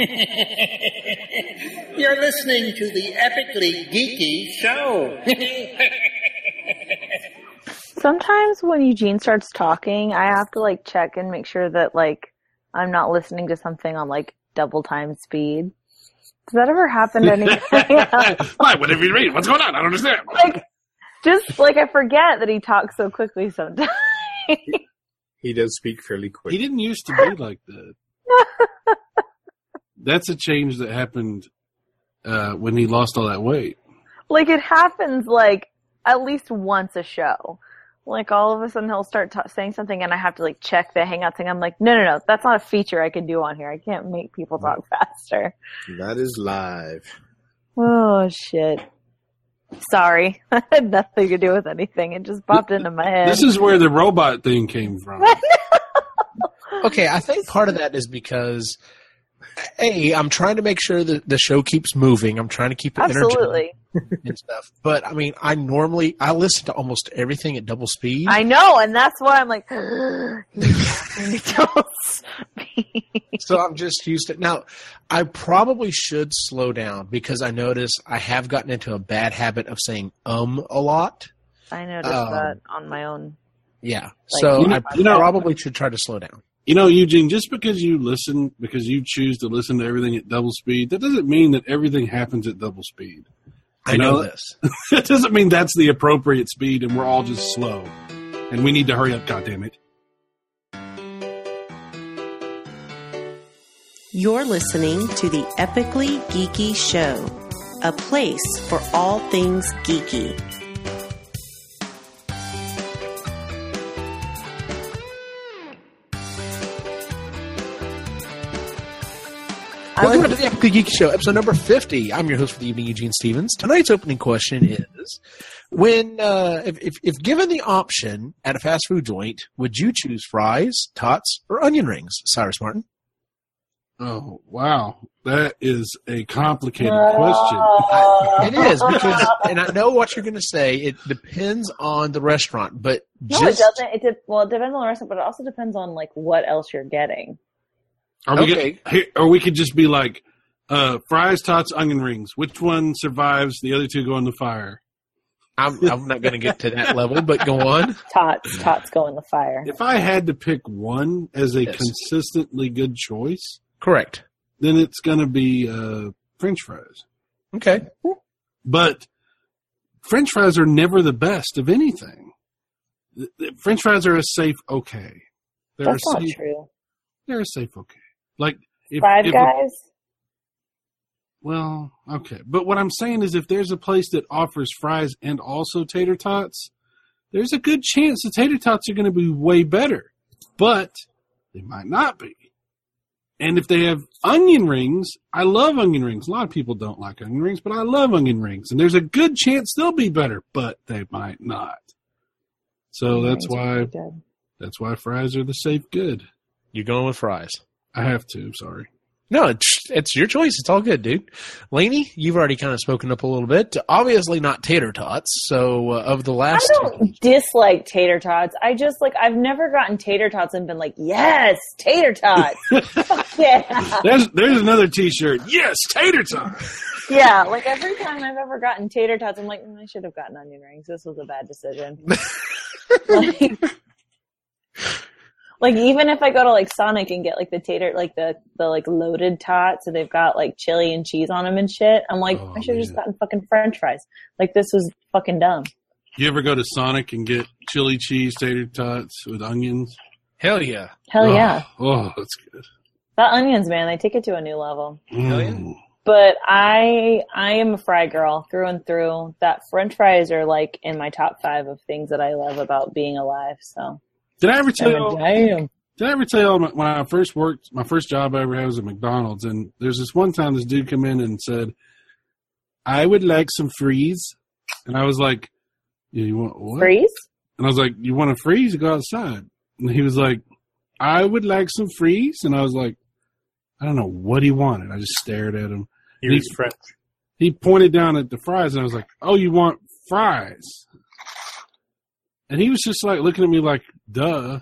You're listening to the epically geeky show. Sometimes when Eugene starts talking, I have to like check and make sure that like I'm not listening to something on like double time speed. Does that ever happen to anything? Why? What have you read? What's going on? I don't understand. like, just like I forget that he talks so quickly sometimes. He does speak fairly quick. He didn't used to be like that. That's a change that happened uh, when he lost all that weight. like it happens like at least once a show. Like all of a sudden he'll start ta saying something and I have to like check the hangout thing. I'm like, no, no, no, that's not a feature I can do on here. I can't make people talk faster. That is live. Oh shit. Sorry. I had nothing to do with anything. It just popped into my head. This is where the robot thing came from. Okay, I think part of that is because, A, I'm trying to make sure that the show keeps moving. I'm trying to keep it Absolutely. and stuff. But I mean, I normally I listen to almost everything at double speed. I know, and that's why I'm like, double speed. so I'm just used to now. I probably should slow down because I notice I have gotten into a bad habit of saying um a lot. I noticed Um, that on my own. Yeah, Like, so you know- I you know- probably should try to slow down. You know, Eugene, just because you listen, because you choose to listen to everything at double speed, that doesn't mean that everything happens at double speed. I know, know- this. that doesn't mean that's the appropriate speed and we're all just slow. And we need to hurry up, goddammit. You're listening to the Epically Geeky Show, a place for all things geeky. Welcome was- to the Epic Geek Show, episode number 50. I'm your host for the evening, Eugene Stevens. Tonight's opening question is when, uh, if, if, if given the option at a fast food joint, would you choose fries, tots, or onion rings? Cyrus Martin. Oh, wow. That is a complicated question. It is because, and I know what you're going to say. It depends on the restaurant, but No, just it doesn't. It de- well, it depends on the restaurant, but it also depends on like what else you're getting. Or we, Okay. could, here- or we could just be like, uh, fries, tots, onion rings. Which one survives? The other two go in the fire. I'm, I'm not going to get to that level. But go on. Tots, tots go in the fire. If I had to pick one as a Yes. consistently good choice, Correct. then it's going to be uh, French fries. Okay. But French fries are never the best of anything. The- the French fries are a safe okay. They're That's a not true. They're a safe okay. Like if, Five if a- guys. well, okay. But what I'm saying is if there's a place that offers fries and also tater tots, there's a good chance the tater tots are going to be way better. But they might not be. And if they have onion rings, I love onion rings. A lot of people don't like onion rings, but I love onion rings. And there's a good chance they'll be better, but they might not. So that's why that's why fries are the safe good. You're going with fries. I have to, sorry. No, it's, it's your choice. It's all good, dude. Laney, you've already kind of spoken up a little bit. Obviously not tater tots. So uh, of the last, I don't dislike tater tots. I just like I've never gotten tater tots and been like, yes, tater tots. Fuck yeah. There's there's another T-shirt. Yes, tater tots. Yeah, like every time I've ever gotten tater tots, I'm like, mm, I should have gotten onion rings. This was a bad decision. like, like, even if I go to like Sonic and get like the tater, like the the like loaded tots, and they've got like chili and cheese on them and shit, I'm like, Oh, I should have just gotten fucking French fries. Like this was fucking dumb. You ever go to Sonic and get chili cheese tater tots with onions? hell yeah. Hell oh, yeah, Oh, that's good. that onions, man, they take it to a new level. Hell yeah. Mm. But I I am a fry girl through and through. That French fries are like in my top five of things that I love about being alive. So Did I ever tell you? damn. Did I ever tell you when I first worked? My first job I ever had was at McDonald's, and there's this one time this dude come in and said, "I would like some freeze," and I was like, yeah, "You want what?" Freeze? And I was like, "You want a freeze? Go outside." And he was like, "I would like some freeze," and I was like, "I don't know what he wanted." I just stared at him. He was French. He pointed down at the fries, and I was like, "Oh, you want fries?" And he was just like looking at me like, "Duh."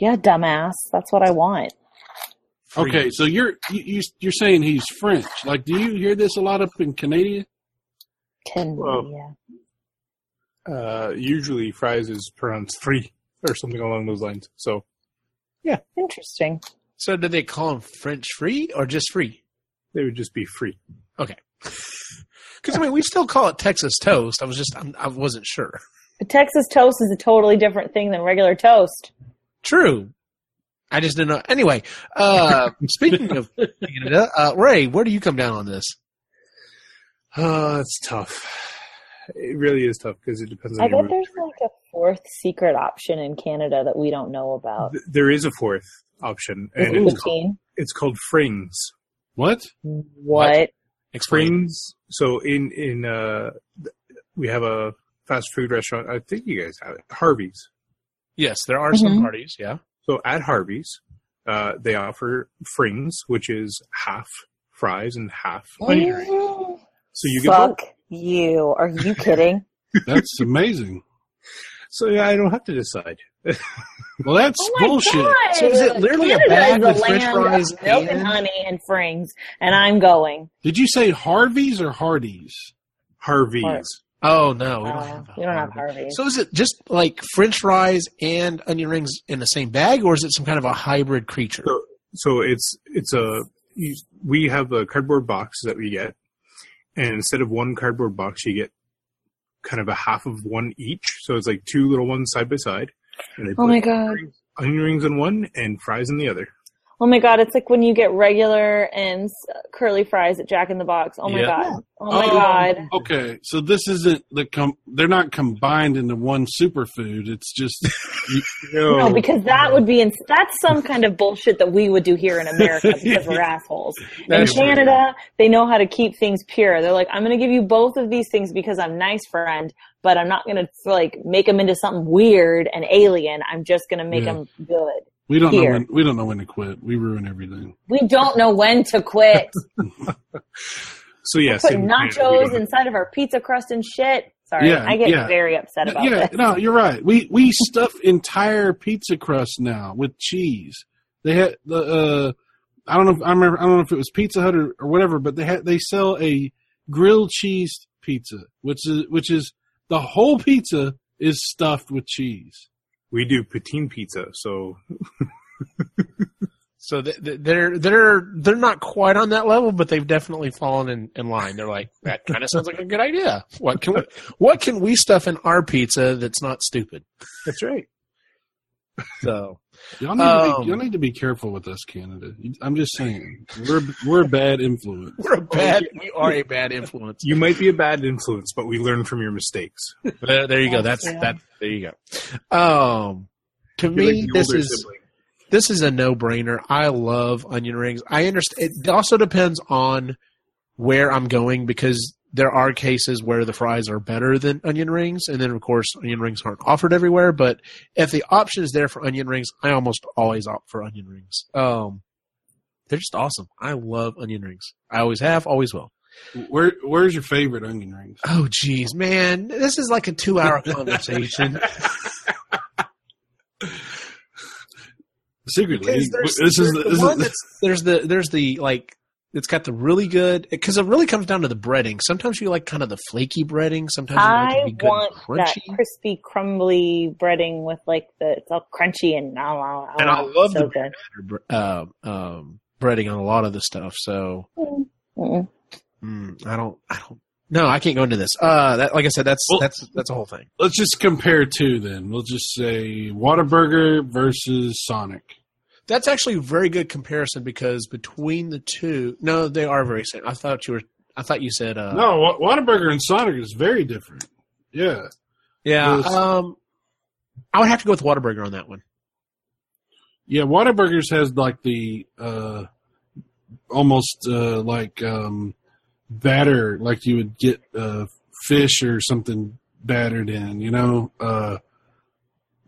Yeah, dumbass. That's what I want. Okay, so you're you, you you're saying he's French. Like, do you hear this a lot up in Canada? Canada. Well, yeah. Uh, usually fries is pronounced free or something along those lines. So yeah, Interesting. So do they call them French free or just free? they would just be free. Okay. Because I mean, we still call it Texas toast. I was just I'm, I wasn't sure. But Texas toast is a totally different thing than regular toast. True. I just didn't know. Anyway, uh, speaking of Canada, uh, Ray, where do you come down on this? Uh, it's tough. It really is tough because it depends I on your bet mood. there's like a fourth secret option in Canada that we don't know about. Th- There is a fourth option, Is and it it's called, poutine? it's called frings. What? What? Explain. Frings. So in in uh, we have a fast food restaurant. I think you guys have it. Harvey's. Yes, there are some Mhm. parties. Yeah. So at Harvey's, uh, they offer frings, which is half fries and half onion rings. Mm, So you get both. Fuck you. Are you kidding? That's amazing. So yeah, I don't have to decide. Well, that's Oh bullshit. God. So is it literally a bag is with French fries of milk and and- honey and frings, and I'm going. Did you say Harvey's or Hardee's? Harvey's. Har- Oh no, we don't Uh, have. you don't have Harvey. So is it just like French fries and onion rings in the same bag, or is it some kind of a hybrid creature? So, so it's it's a we have a cardboard box that we get, and instead of one cardboard box, you get kind of a half of one each. So it's like two little ones side by side. And they Oh my god. Onion rings in one and fries in the other. Oh my god, it's like when you get regular and curly fries at Jack in the Box. Oh my Yeah. god. Oh my Oh, god. Okay, so this isn't the com- they're not combined into one superfood. It's just No, because that would be in, that's some kind of bullshit that we would do here in America because we're assholes. In That's true. Canada, they know how to keep things pure. They're like, I'm going to give you both of these things because I'm nice friend, but I'm not going to like make them into something weird and alien. I'm just going to make Yeah. them good. We don't Here. know when we don't know when to quit. We ruin everything. We don't know when to quit. So yes, Put Canada, we nachos inside of our pizza crust and shit. Sorry, Yeah, I get yeah. very upset about yeah, this. no, you're right. We we stuff entire pizza crust now with cheese. They had the uh, I don't know. If, I remember. I don't know if it was Pizza Hut or, or whatever, but they had they sell a grilled cheese pizza, which is which is the whole pizza is stuffed with cheese. We do poutine pizza. So So th- th- they're they're they're not quite on that level, but they've definitely fallen in, in line. They're like that kind of sounds like a good idea. What can we, what can we stuff in our pizza that's not stupid? that's right. So Y'all need, Um, to be, y'all need to be careful with us, Canada. I'm just saying we're we're a bad influence. we're a bad we are a bad influence. You might be a bad influence, but we learn from your mistakes. There, there you go. That's that. There you go. Um, to You're me, like this is sibling. this is a no brainer. I love onion rings. I understand. It also depends on where I'm going because there are cases where the fries are better than onion rings, and then of course onion rings aren't offered everywhere. But if the option is there for onion rings, I almost always opt for onion rings. Um, they're just awesome. I love onion rings. I always have, always will. Where where's your favorite onion rings? Oh, geez, man, this is like a two-hour conversation. Secretly, this is there's this the one is that's, there's the there's the like it's got the really good because it really comes down to the breading. Sometimes you like kind of the flaky breading. Sometimes you like it I to be good want and that crispy, crumbly breading with like the it's all crunchy and oh, oh, oh, And I love so the good. uh, um, breading on a lot of the stuff. So mm, I don't I don't no I can't go into this. Uh, that like I said that's Well- that's that's a whole thing. let's just compare two. Then we'll just say Whataburger versus Sonic. That's actually a very good comparison because between the two, no, they are very same. I thought you were. I thought you said. Uh, No, Whataburger and Sonic is very different. Yeah, Yeah. Um, I would have to go with Whataburger on that one. yeah. Whataburgers has like the uh, almost uh, like um, batter, like you would get uh, fish or something battered in. You know, uh,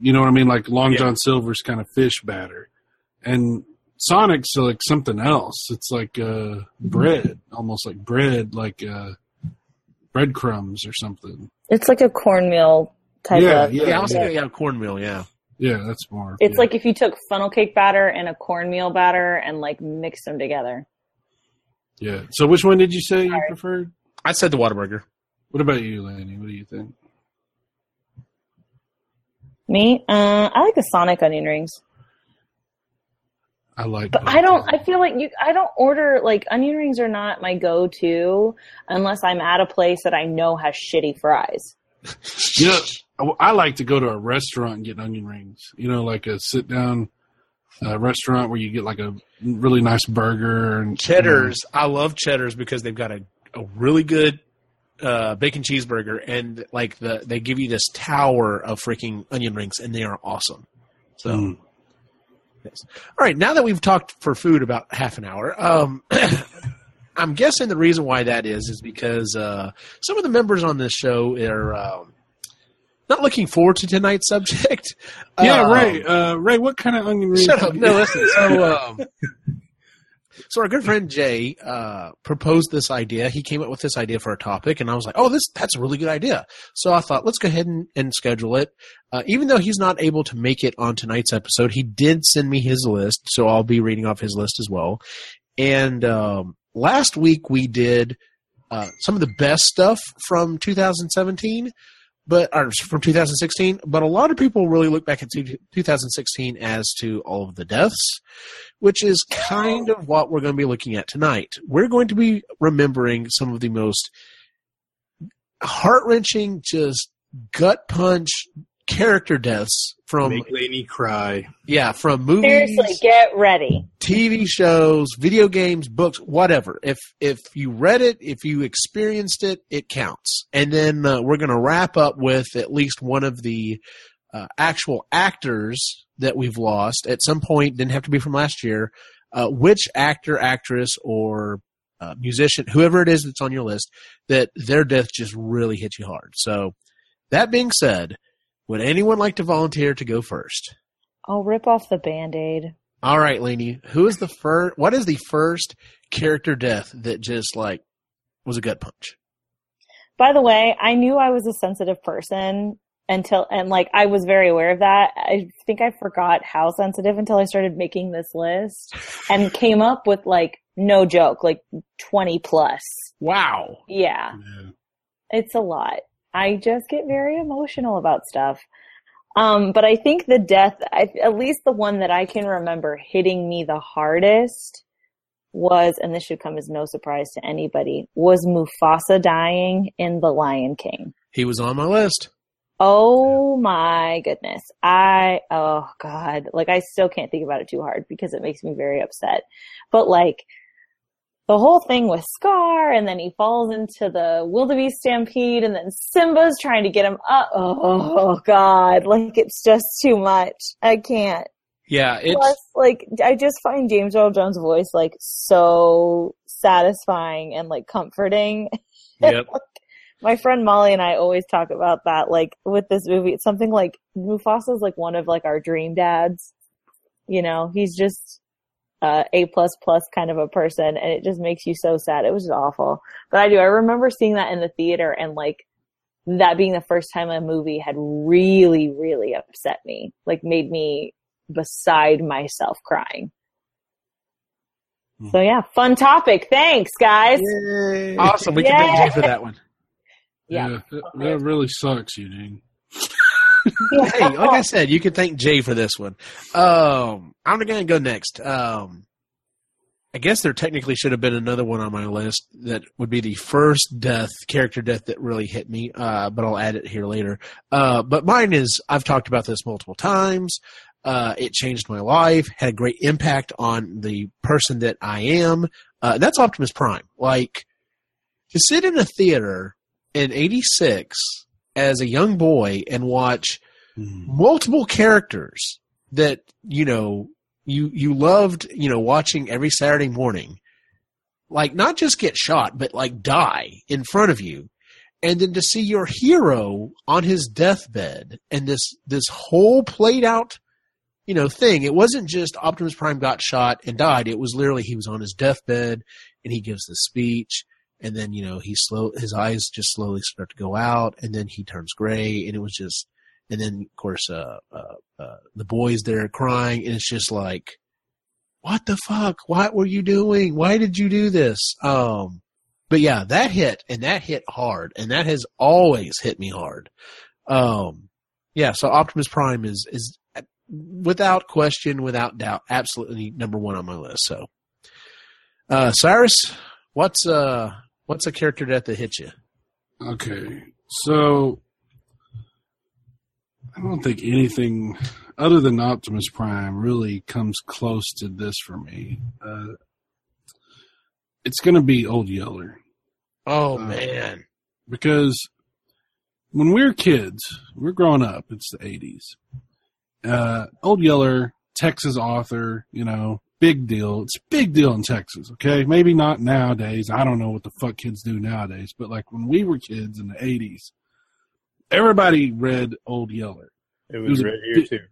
you know what I mean? Like Long Yeah. John Silver's kind of fish batter, and Sonic's like something else. It's like uh, bread, almost like bread, like uh, breadcrumbs or something. It's like a cornmeal type Yeah, of. yeah. Yeah, I was thinking, yeah, cornmeal. Yeah. Yeah, that's more. It's yeah. like if you took funnel cake batter and a cornmeal batter and like mixed them together. yeah. So which one did you say you preferred? I said the Whataburger. What about you, Lanny? What do you think? Me, uh, I like the Sonic onion rings, I like. but I don't. I feel like you. I don't order like onion rings are not my go-to unless I'm at a place that I know has shitty fries. You know, I I like to go to a restaurant and get onion rings. You know, like a sit down uh, restaurant where you get like a really nice burger and Cheddar's. I love Cheddar's because they've got a, a really good uh, bacon cheeseburger, and like the they give you this tower of freaking onion rings, and they are awesome. So, Mm. Yes. all right. Now that we've talked for food about half an hour, um, I'm guessing the reason why that is is because uh, some of the members on this show are. Um, not looking forward to tonight's subject. Yeah, Um, Ray. Uh, Ray, what kind of onion rings? Shut up. No, listen. So, um, so our good friend Jay uh, proposed this idea. He came up with this idea for a topic, and I was like, "Oh, this that's a really good idea." So I thought, let's go ahead and, and schedule it. Uh, even though he's not able to make it on tonight's episode, he did send me his list, so I'll be reading off his list as well. And um, last week we did uh, some of the best stuff from 2017 but or from 2016. But a lot of people really look back at 2016 as to all of the deaths, which is kind of what we're going to be looking at tonight. We're going to be remembering some of the most heart wrenching, just gut punch character deaths from Make Laney cry. yeah from movies Seriously, get ready. TV shows, video games, books, whatever. If if you read it, if you experienced it, it counts. And then uh, we're going to wrap up with at least one of the uh, actual actors that we've lost at some point. Didn't have to be from last year. Uh, which actor, actress, or uh, musician, whoever it is that's on your list, that their death just really hit you hard. So, that being said, would anyone like to volunteer to go first? I'll rip off the band-aid. All right, Laney. Who is the first? What is the first character death that just like was a gut punch? By the way, I knew I was a sensitive person until, and like I was very aware of that. I think I forgot how sensitive until I started making this list and came up with like, no joke, like 20 plus. Wow. Yeah, Yeah. it's a lot. I just get very emotional about stuff. Um, but I think the death, I, at least the one that I can remember hitting me the hardest was, and this should come as no surprise to anybody, was Mufasa dying in The Lion King. He was on my list. Oh my goodness. I, oh God, like I still can't think about it too hard because it makes me very upset. But like, the whole thing with Scar, and then he falls into the wildebeest stampede, and then Simba's trying to get him up. Oh God, like it's just too much. I can't. Yeah, it's Plus, like, I just find James Earl Jones' voice like so satisfying and like comforting. yep. My friend Molly and I always talk about that, like with this movie. It's something like Mufasa's like one of like our dream dads. You know, he's just uh, a plus plus kind of a person, and it just makes you so sad. It was just awful. But I do. I remember seeing that in the theater, and like that being the first time a movie had really, really upset me. Like made me beside myself crying. Hmm. So yeah, fun topic. Thanks, guys. awesome. We can thank Jay for that one. Yeah. that, that really sucks, Eugene. Hey, like I said, you can thank Jay for this one. Um, I'm to go next. Um, I guess there technically should have been another one on my list that would be the first death, character death that really hit me, uh, but I'll add it here later. Uh, but mine is, I've talked about this multiple times. Uh, it changed my life, had a great impact on the person that I am. Uh, that's Optimus Prime. Like, to sit in a theater in 86 as a young boy and watch hmm. multiple characters that you know you you loved you know watching every Saturday morning like not just get shot but like die in front of you. And then to see your hero on his deathbed and this this whole played out you know thing. It wasn't just Optimus Prime got shot and died. It was literally he was on his deathbed and he gives the speech and then you know he slow his eyes just slowly start to go out and then he turns gray and it was just and then of course uh, uh, uh, the boys there crying, and it's just like, what the fuck? What were you doing? Why did you do this? Um, but yeah, that hit and that hit hard, and that has always hit me hard. Um, yeah, so Optimus Prime is is without question, without doubt, absolutely number one on my list. So, uh, Cyrus, what's uh what's a character death that hit you? Okay, so I don't think anything other than Optimus Prime really comes close to this for me. Uh, it's going to be Old Yeller Oh Uh, man, because when we're kids, we are growing up. It's the '80s. Uh, Old Yeller, Texas author, you know, big deal. It's a big deal in Texas. Okay, maybe not nowadays. I don't know what the fuck kids do nowadays, but like when we were kids in the '80s, everybody read Old Yeller. It was was a right here too.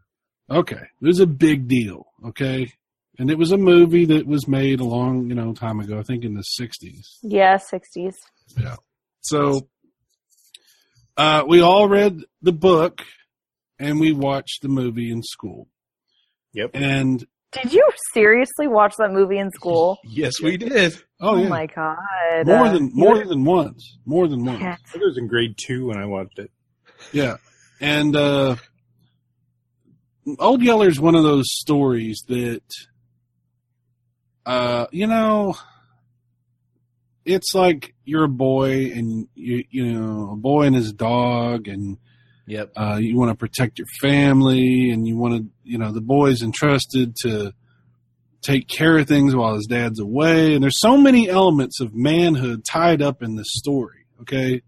Okay, it was a big deal. Okay, and it was a movie that was made a long, you know, time ago. I think in the '60s. Yeah, 60s. Yeah. So uh, we all read the book and we watched the movie in school. Yep. And Did you seriously watch that movie in school? yes, we did. oh, Oh, yeah, my god. more Uh, than more than once, more than once. I think it was in grade two when I watched it. Yeah. And uh Old Yeller is one of those stories that uh you know it's like you're a boy and you you know a boy and his dog and Yep. uh you want to protect your family and you want to you know the boy's entrusted to take care of things while his dad's away and there's so many elements of manhood tied up in this story okay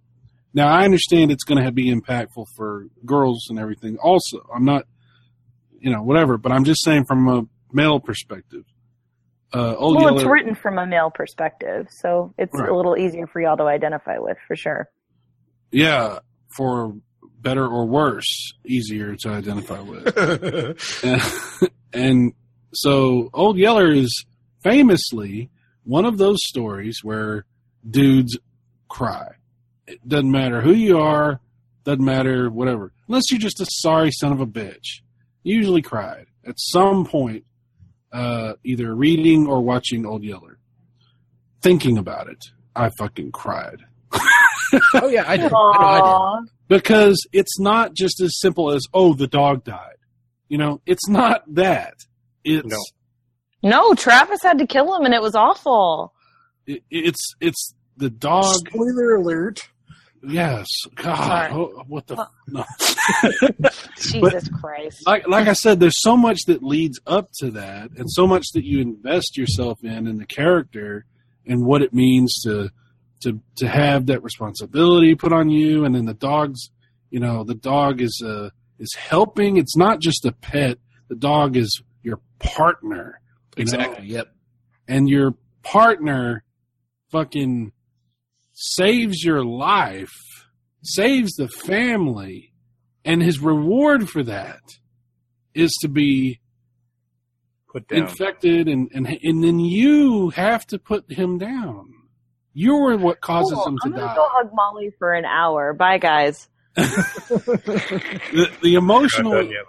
now I understand it's going to be impactful for girls and everything. Also, I'm not, you know, whatever, but I'm just saying from a male perspective. Uh, Old Well, it's written from a male perspective, so it's Right. a little easier for y'all to identify with, for sure. yeah, for better or worse, easier to identify with. and so Old Yeller is famously one of those stories where dudes cry. It doesn't matter who you are, doesn't matter whatever. Unless you're just a sorry son of a bitch. You usually cried at some point, uh, either reading or watching Old Yeller. Thinking about it, I fucking cried. oh yeah, I did. I, know I Aw. because it's not just as simple as oh the dog died you know it's not that it's No. No, Travis had to kill him, and it was awful. it, it's it's the dog Spoiler alert. yes god oh, what the no. Jesus Christ. like like i said there's so much that leads up to that and so much that you invest yourself in in the character and what it means to to to have that responsibility put on you and then the dog's you know the dog is uh is helping it's not just a pet the dog is your partner you know? Exactly. Yep. and your partner fucking saves your life, saves the family, and his reward for that is to be Put down. infected and, and and then you have to put him down. You're what causes Cool. him I'm to gonna die. go hug Molly for an hour. Bye, guys. The, the emotional yet,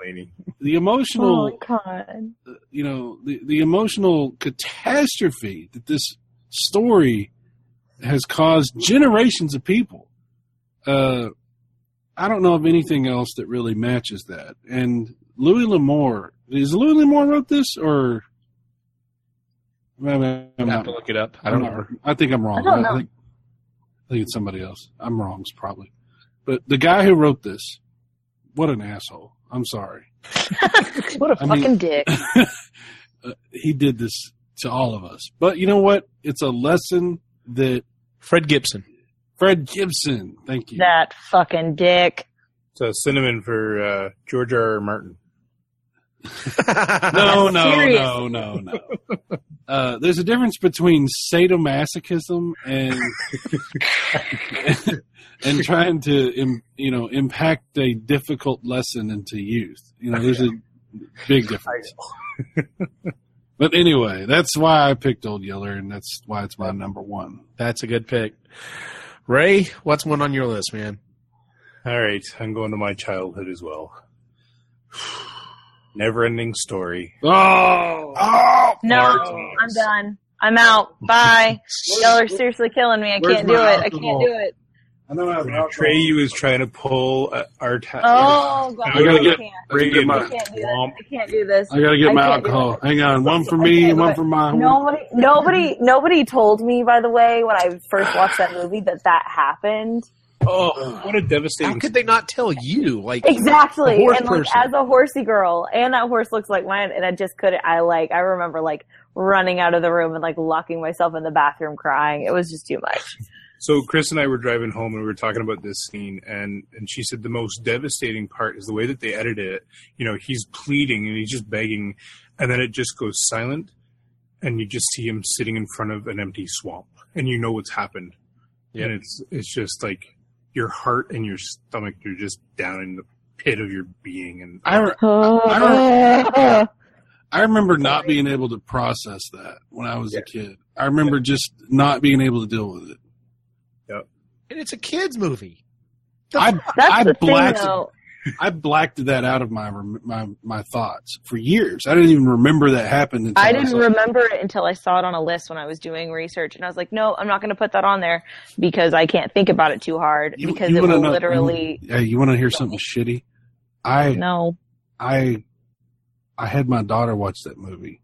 the emotional Oh God. you know the, the emotional catastrophe that this story has caused generations of people uh i don't know of anything else that really matches that and louis l'amour is louis l'Amour wrote this or Maybe I'm I have not- to look it up. I I'm don't know. I think I'm wrong. I don't know. think, I think it's somebody else. I'm wrong, probably. But the guy who wrote this, what an asshole. I'm sorry. What a I mean- fucking dick. Uh, he did this to all of us. But you know what? It's a lesson that Fred Gibson. Fred Gibson, thank you. That fucking dick. It's a cinnamon for uh, George R. R. Martin. No, no, Serious. no, no, no. Uh, there's a difference between sadomasochism and and trying to you know impact a difficult lesson into youth. You know, there's a big difference. but anyway, that's why I picked Old Yeller, and that's why it's my number one. That's a good pick. Ray, what's one on your list, man? All right, I'm going to my childhood as well. Never ending story. Oh, Oh, No, Martin. I'm done. I'm out. Bye. Y'all are seriously killing me. I Where's can't do my it. I can't do it. I know how to Trey was trying to pull uh, our ta- Oh god, I gotta I get- can't. bring get my- I can't do this. I can't do this. I gotta get I my alcohol. Hang on, one for me, can't one for my. Nobody, nobody, nobody told me. By the way, when I first watched that movie, that that happened. Oh, what a devastating! how could they not tell you? Like, Exactly, A horse and like person. as a horsey girl, and that horse looks like mine, and I just couldn't. I like, I remember like running out of the room and like locking myself in the bathroom, crying. It was just too much. So Chris and I were driving home and we were talking about this scene and and she said the most devastating part is the way that they edited it. You know, he's pleading and he's just begging and then it just goes silent and you just see him sitting in front of an empty swamp and you know what's happened. And it's it's just like your heart and your stomach you're just down in the pit of your being and I, re- I I remember not being able to process that when I was a kid. I remember just not being able to deal with it. Yep. and it's a kids movie. I That's I the thing, blacked though. I blacked that out of my my my thoughts for years. I didn't even remember that happened. Until I didn't saw- remember it until I saw it on a list when I was doing research, and I was like, "No, I'm not going to put that on there because I can't think about it too hard You- because you it wanna will know- literally." Hey, you want to hear something shitty? I No, I I had my daughter watch that movie.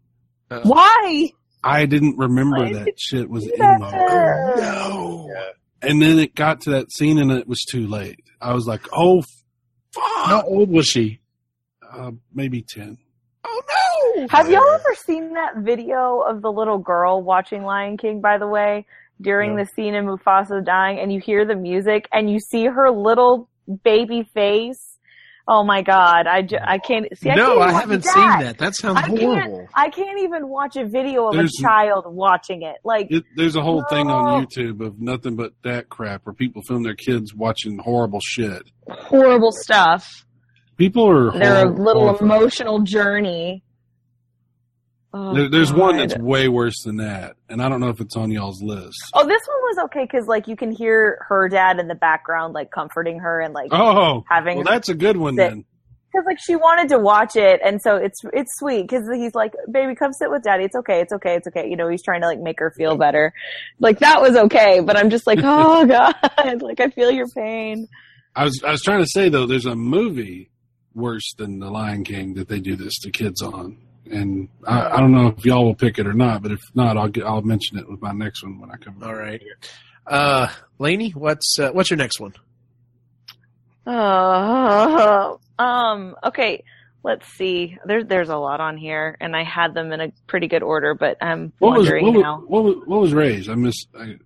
why? I didn't remember Why that shit was do in that my. to her? no. And then it got to that scene and it was too late. I was like, oh, How old was she? Uh, maybe 10. Oh no! Have y'all ever seen that video of the little girl watching Lion King? By the way, during No. the scene in Mufasa dying, and you hear the music, and you see her little baby face. Oh my god! I, ju- I can't see. I no, can't I haven't that. seen that. That sounds I can't- horrible. I can't even watch a video of There's- a child watching it. Like, It, there's a whole thing on YouTube of nothing but that crap where people film their kids watching horrible shit. horrible stuff. People are. They're a little horrified. emotional journey. Oh, There, there's one that's way worse than that, and I don't know if it's on y'all's list. Oh, this one was okay because like you can hear her dad in the background, like comforting her and like Oh, having well, that's a good one Sit. then. because like she wanted to watch it, and so it's it's sweet because he's like, "Baby, come sit with daddy. It's okay. It's okay. It's okay." You know, he's trying to like make her feel better. Like that was okay, but I'm just like, oh god, like I feel your pain. I was I was trying to say though, there's a movie worse than The Lion King that they do this to kids on, and I, I don't know if y'all will pick it or not, but if not, I'll get I'll mention it with my next one when I come. All right. Uh, Laney, what's uh, what's your next one? Oh, um, okay. Let's see. There's there's a lot on here, and I had them in a pretty good order, but I'm What was wondering what was, now. what was what was raised? I missed. I,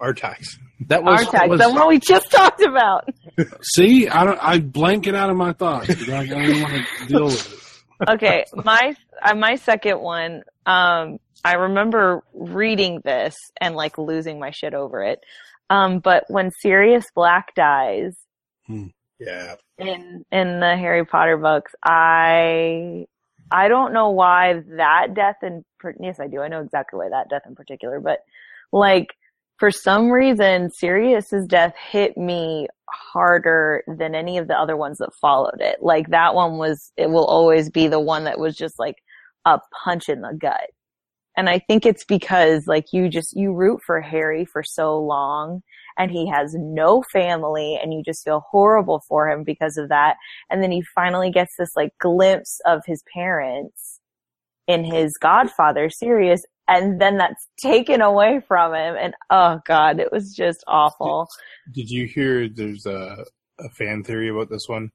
Artax. That was, Artax, was the one we just talked about. see, I don't. I blank it out of my thoughts. I, I don't want to deal with it. Okay, my uh, my second one. Um, I remember reading this and like losing my shit over it. Um, but when Sirius Black dies Yeah. in in the Harry Potter books, I I don't know why that death in yes I do I know exactly why that death in particular, but like for some reason Sirius's death hit me harder than any of the other ones that followed it. Like that one was it will always be the one that was just like a punch in the gut. And I think it's because like you just you root for Harry for so long and he has no family and you just feel horrible for him because of that. And then he finally gets this like glimpse of his parents in his godfather, Sirius, and then that's taken away from him. And oh god, it was just awful. Did you hear there's a, a fan theory about this one?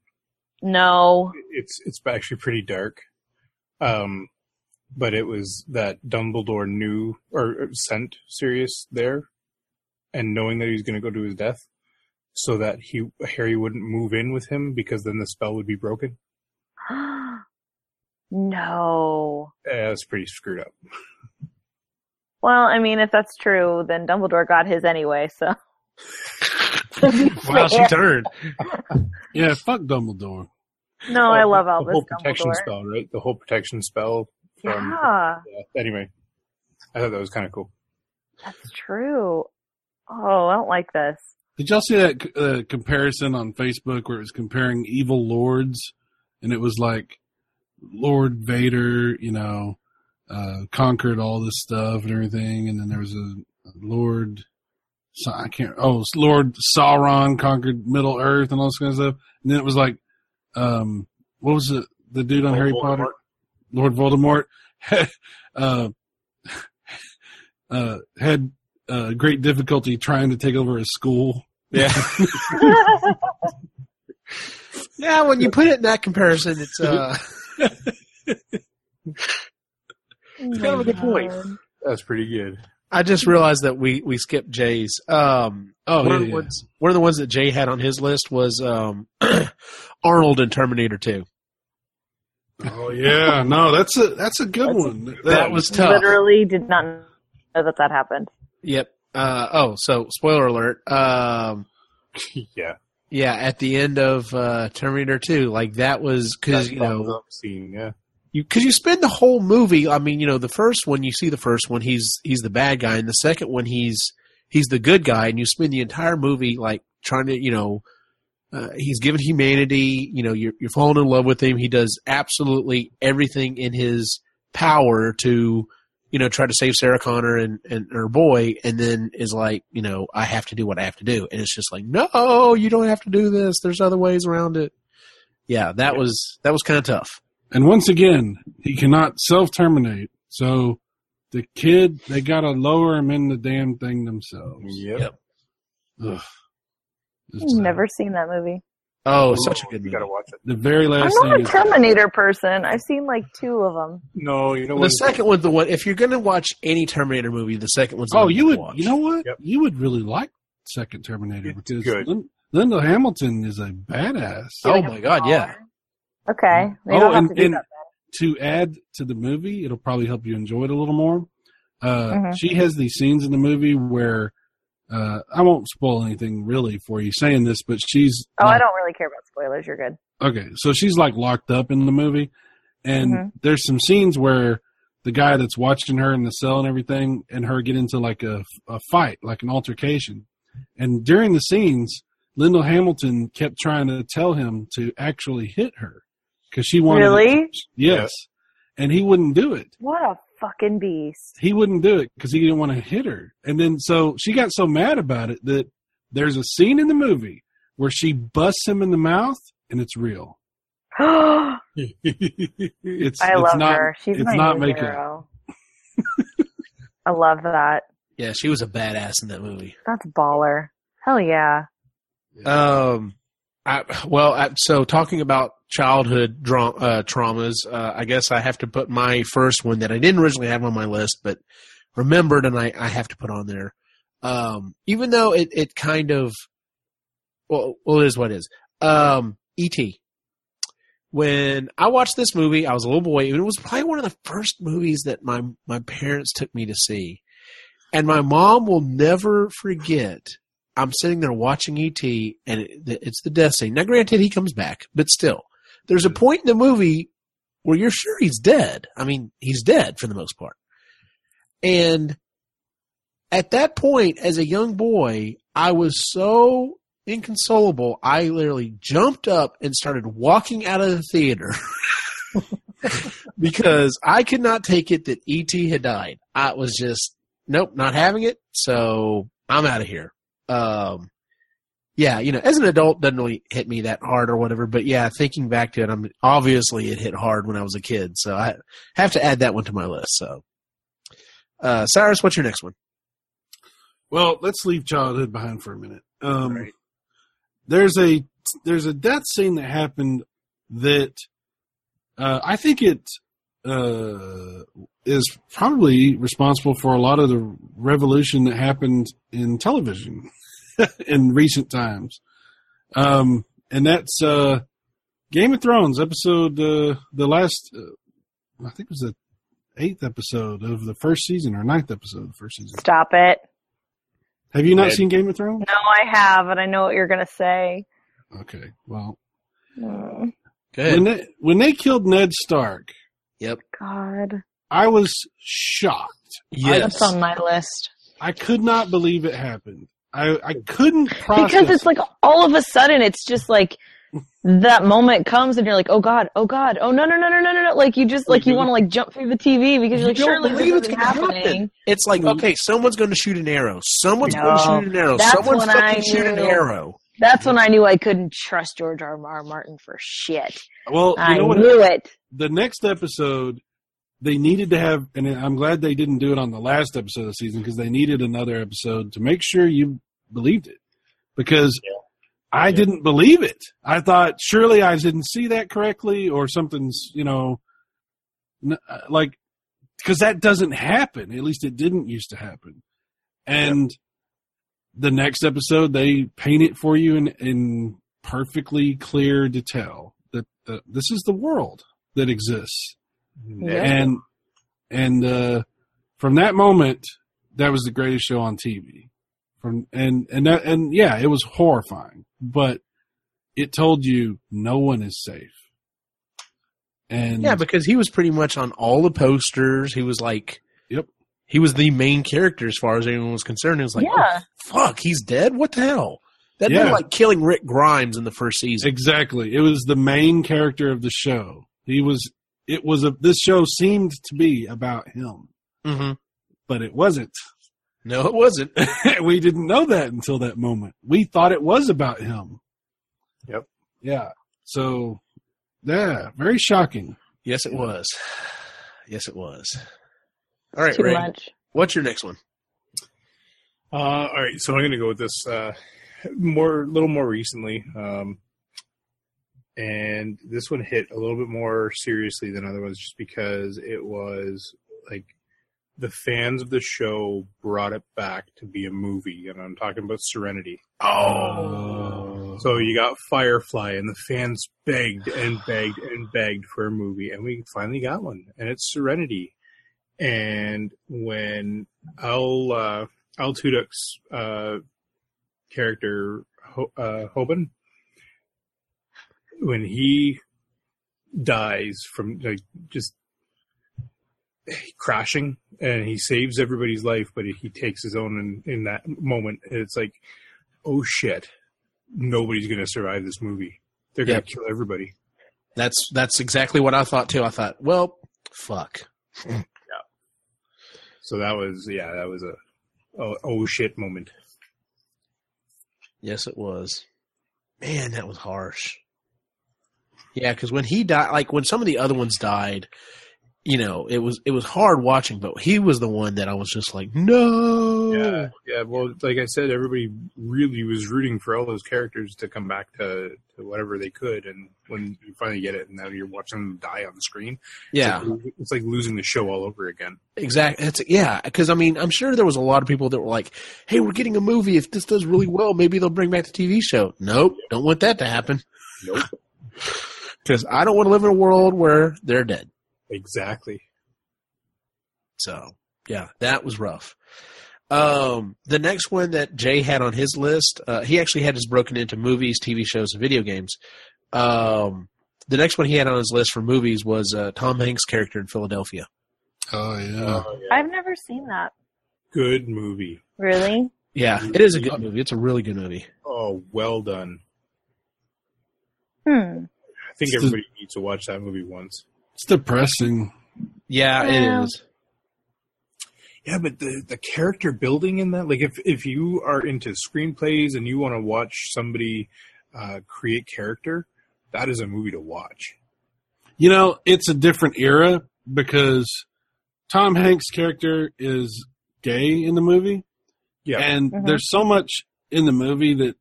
No. It's it's actually pretty dark. Um, but it was that Dumbledore knew or sent Sirius there, and knowing that he was going to go to his death, so that he Harry wouldn't move in with him because then the spell would be broken. no. Yeah, that's pretty screwed up. Well, I mean, if that's true, then Dumbledore got his anyway, so. wow, she turned. Yeah, fuck Dumbledore. No, I love all this. the Albus whole protection Dumbledore. spell, right? The whole protection spell. From, Yeah, yeah. Anyway, I thought that was kind of cool. that's true. Oh, I don't like this. Did y'all see that uh, comparison on Facebook where it was comparing evil lords, and it was like Lord Vader, you know, uh, conquered all this stuff and everything, and then there was a, a Lord. So I can't. Oh, Lord Sauron conquered Middle Earth and all this kind of stuff. And then it was like, um, what was it? The dude on Harry Potter, Lord Voldemort, uh, uh, had uh, great difficulty trying to take over a school. Yeah. yeah, when you put it in that comparison, it's uh It's kind of a good point. That's pretty good. I just realized that we we skipped Jay's. Um Oh, one, yeah, of the yeah. ones, one of the ones that Jay had on his list was um Arnold in Terminator 2. Oh yeah, no, that's a that's a good one. That was tough. Literally did not know that that happened. Yep. Uh oh, so spoiler alert. Um yeah. yeah, at the end of uh Terminator 2, like that was cuz you know scene, yeah. You because you spend the whole movie. I mean, you know, the first one you see the first one, he's he's the bad guy, and the second one he's he's the good guy, and you spend the entire movie like trying to, you know, uh, he's given humanity. You know, you're you're falling in love with him. He does absolutely everything in his power to, you know, try to save Sarah Connor and and her boy, and then is like, you know, I have to do what I have to do, and it's just like, no, you don't have to do this. There's other ways around it. Yeah, that was that was kind of tough. And once again, he cannot self terminate. So the kid, they got to lower him in the damn thing themselves. Yep. Yep. Ugh. It's sad. Never seen that movie. Oh, such a good You movie. gotta watch it. The very last. I'm not thing a is Terminator person. I've seen like two of them. No, you know The second one's the one. If you're going to watch any Terminator movie, the second one's. The Oh, one you would. watch. You know what? Yep. You would really like Second Terminator It's because good. Lin- Linda Hamilton is a badass. Oh my god, yeah. Okay. Maybe Oh, and- to do and- that. To add to the movie, it'll probably help you enjoy it a little more. Uh, Mhm. She has these scenes in the movie where uh, I won't spoil anything really for you saying this, but she's Oh, I don't really care about spoilers. You're good. Okay, so she's like locked up in the movie, and Mhm. there's some scenes where the guy that's watching her in the cell and everything, and her get into like a, a fight, like an altercation. And during the scenes, Linda Hamilton kept trying to tell him to actually hit her because she wanted. Really? Yes, and he wouldn't do it. What a fucking beast. He wouldn't do it because he didn't want to hit her. And then so she got so mad about it that there's a scene in the movie where she busts him in the mouth, and it's real. I It's it's love not, her. She's it's my not new makeup. hero. I love that. Yeah, she was a badass in that movie. That's baller. Hell yeah. Um, I, well, I, so talking about childhood dra- uh, traumas, uh, I guess I have to put my first one that I didn't originally have on my list, but remembered and I, I have to put on there. Um, even though it, it kind of, well, well, it is what it is. Um, E.T. When I watched this movie, I was a little boy. and It was probably one of the first movies that my, my parents took me to see. And my mom will never forget I'm sitting there watching ET, and it, it's the death scene. Now, granted, he comes back, but still, there's a point in the movie where you're sure he's dead. I mean, he's dead for the most part. And at that point, as a young boy, I was so inconsolable. I literally jumped up and started walking out of the theater because I could not take it that ET had died. I was just, nope, not having it. So I'm out of here um, yeah, you know, as an adult, doesn't really hit me that hard or whatever. But yeah, thinking back to it, I'm obviously it hit hard when I was a kid, so I have to add that one to my list. So, uh, Cyrus, what's your next one? Well, let's leave childhood behind for a minute. Um, Right. There's a there's a death scene that happened that uh, I think it uh, is probably responsible for a lot of the revolution that happened in television in recent times. Um, and that's uh, Game of Thrones episode, uh, the last, uh, I think it was the eighth episode of the first season or ninth episode of the first season. Stop it. Have you not Red. seen Game of Thrones? No, I have, and I know what you're gonna say. Okay, well, Mm, when they when they killed Ned Stark, Yep. God, I was shocked. Yes. that's on my list. I could not believe it happened. I I couldn't process. because it's like all of a sudden it's just like that moment comes and you're like, oh god, oh god, oh no no no no no no no, like you just like you mhm. want to like jump through the TV because you're like, You don't surely believe there's it's gonna happening. happen. It's like, mm. okay, someone's going to shoot an arrow. Someone's No, going to shoot an arrow. that's Someone when fucking shoot an arrow. That's when I knew I couldn't trust George R. R. Martin for shit. well, you I know what? knew it. the next episode they needed to have and i'm glad they didn't do it on the last episode of the season because they needed another episode to make sure you believed it. Because i didn't believe it. I thought surely i didn't see that correctly or something's you know uh, like because that doesn't happen. At least it didn't used to happen. And the next episode they paint it for you in, in perfectly clear detail that, that this is the world that exists Yeah. and and uh, from that moment, that was the greatest show on TV. From and and that and yeah, it was horrifying, but it told you no one is safe. And Yeah, because he was pretty much on all the posters. He was like, Yep. He was the main character as far as anyone was concerned. It was like, Yeah. oh, fuck, he's dead. What the hell? That'd Yeah. be like killing Rick Grimes in the first season. exactly, it was the main character of the show. He was. It was a. This show seemed to be about him, hmm but it wasn't. No, it wasn't. we didn't know that until that moment. We thought it was about him. Yep. Yeah. So, yeah, very shocking. yes, it was. Yes, it was. All right, Too Ray. much. What's your next one? Uh, all right, so I'm going to go with this uh, more, a little more recently, um, and this one hit a little bit more seriously than other ones, just because it was like the fans of the show brought it back to be a movie, and I'm talking about Serenity. Oh. So you got Firefly, and the fans begged and begged and begged for a movie, and we finally got one, and it's Serenity. And when Al uh, Al Tudyk's uh, character Ho- uh, Hoban, when he dies from like just crashing, and he saves everybody's life, but he takes his own in, in that moment. It's like, oh shit, nobody's gonna survive this movie. They're gonna Yep. kill everybody. That's that's exactly what I thought too. I thought, well, fuck. yeah So that was yeah, that was a oh, oh shit moment. Yes, it was. Man, that was harsh. Yeah, because when he died, like when some of the other ones died, you know, it was it was hard watching. But he was the one that I was just like, no. Yeah, yeah. Well, like I said, everybody really was rooting for all those characters to come back to, to whatever they could, and when you finally get it, and now you're watching them die on the screen, it's yeah, like, it's like losing the show all over again. exactly. It's yeah, because I mean, I'm sure there was a lot of people that were like, "Hey, we're getting a movie. If this does really well, maybe they'll bring back the TV show." Nope, don't want that to happen. Nope. Because I don't want to live in a world where they're dead. Exactly. So yeah, that was rough. Um, the next one that Jay had on his list, uh, he actually had his broken into movies, TV shows, and video games. Um, the next one he had on his list for movies was uh, Tom Hanks' character in Philadelphia. Oh yeah. Oh, yeah. I've never seen that. Good movie. Really? Yeah, it is a good movie. It's a really good movie. Oh, well done. Hmm. I think It's the- everybody needs to watch that movie once. It's depressing. Yeah, Yeah. it is. Yeah, but the the character building in that, like if if you are into screenplays and you want to watch somebody uh, create character, that is a movie to watch. You know, it's a different era because Tom Hanks' character is gay in the movie. Yeah. And Mhm. there's so much in the movie that,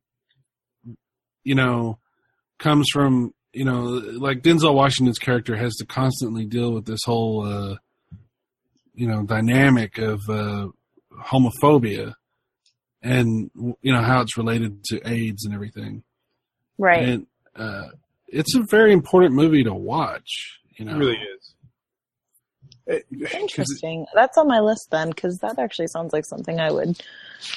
you know, comes from, you know, like Denzel Washington's character has to constantly deal with this whole, uh, you know, dynamic of uh, homophobia and, you know, how it's related to AIDS and everything. Right. And uh, it's a very important movie to watch, you know. It really is. It- 'cause it- Interesting. That's on my list then, because that actually sounds like something I would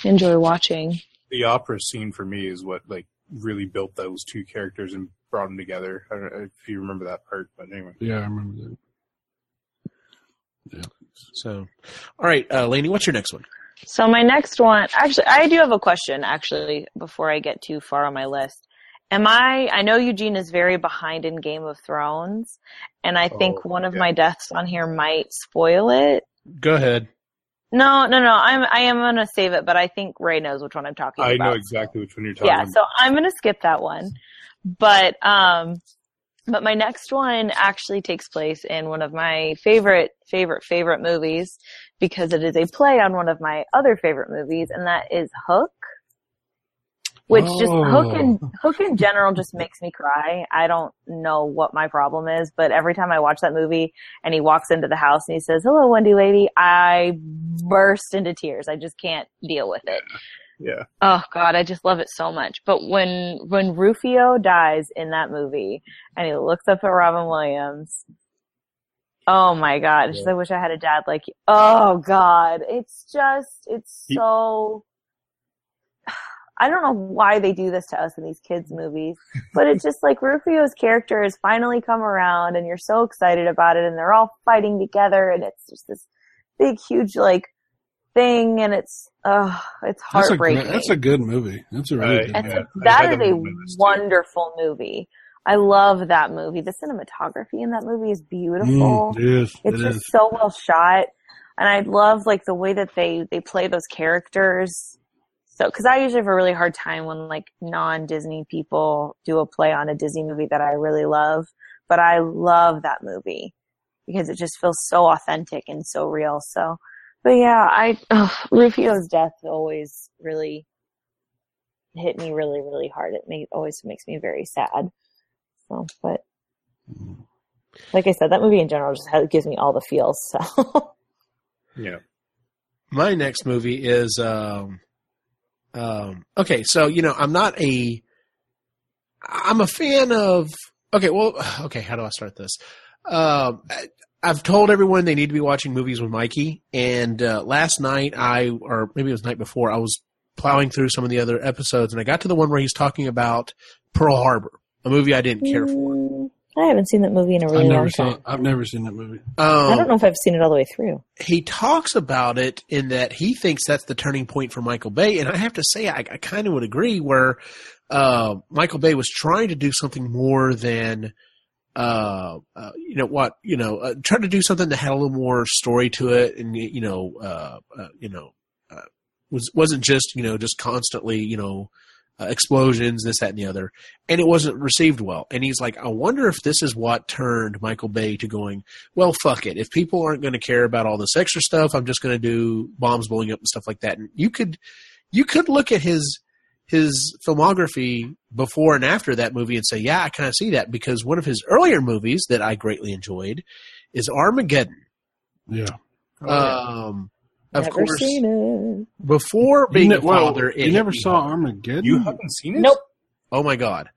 enjoy watching. the opera scene for me is what like really built those two characters and brought them together. I don't know if you remember that part, but anyway. Yeah, I remember that. Yeah. So, all right, uh, Laney, what's your next one? So my next one, actually, I do have a question. Actually, before I get too far on my list, am I? I know Eugene is very behind in Game of Thrones, and I think Oh, one of yeah. my deaths on here might spoil it. Go ahead. No, no, no. I'm I am gonna save it, but I think Ray knows which one I'm talking I about. I know exactly which one you're talking yeah about. Yeah, so i'm gonna skip that one but um but my next one actually takes place in one of my favorite favorite favorite movies because it is a play on one of my other favorite movies and that is hook which just hook in Oh. hook in general just makes me cry i don't know what my problem is but every time i watch that movie and he walks into the house and he says hello wendy lady i burst into tears i just can't deal with it Yeah. Oh God, I just love it so much. But when when Rufio dies in that movie and he looks up at Robin Williams, oh my God, just, I wish I had a dad like you. Oh God, it's just it's so. I don't know why they do this to us in these kids movies, but it's just like Rufio's character has finally come around and you're so excited about it and they're all fighting together and it's just this big huge like thing and it's uh it's That's a great, heartbreaking. that's a good movie. That's a really Right. good That's movie. a, I that had is that a on my list, too. wonderful movie. I love that movie. The cinematography in that movie is beautiful. Mm, it is. it's It just is. so well shot, and I love like the way that they they play those characters. So, because I usually have a really hard time when like non Disney people do a play on a Disney movie that I really love, but I love that movie because it just feels so authentic and so real. So, but yeah, I ugh, Rufio's death always really hit me really, really hard. It always makes me very sad. So, but like I said, that movie in general just has, gives me all the feels. So, Yeah. My next movie is um, um, okay. So you know, I'm not a. I'm a fan of. Okay, well, okay. How do I start this? Um, I- I've told everyone they need to be watching movies with Mikey, and uh, last night I, or maybe it was night before, I was plowing through some of the other episodes, and I got to the one where he's talking about Pearl Harbor, a movie I didn't care for. I haven't seen that movie in a I've really never long seen. time. I've never seen that movie. I Um, don't know if I've seen it all the way through. he talks about it in that he thinks that's the turning point for Michael Bay, and I have to say I, I kind of would agree. Where uh, Michael Bay was trying to do something more than, uh, uh, you know what, you know, uh, trying to do something that had a little more story to it, and you know, uh, uh, you know, uh, was wasn't just you know just constantly you know. Uh, explosions, this, that, and the other, and it wasn't received well. And he's like, I wonder if this is what turned Michael Bay to going, well, fuck it. If people aren't going to care about all this extra stuff, I'm just going to do bombs blowing up and stuff like that. And you could, you could look at his his filmography before and after that movie and say, yeah, I kind of see that because one of his earlier movies that I greatly enjoyed is Armageddon. Yeah. Um, of Never course, seen it. before You, being ne- a well, father, it you never saw hard. Armageddon. You haven't seen it. it? Nope. Oh my god!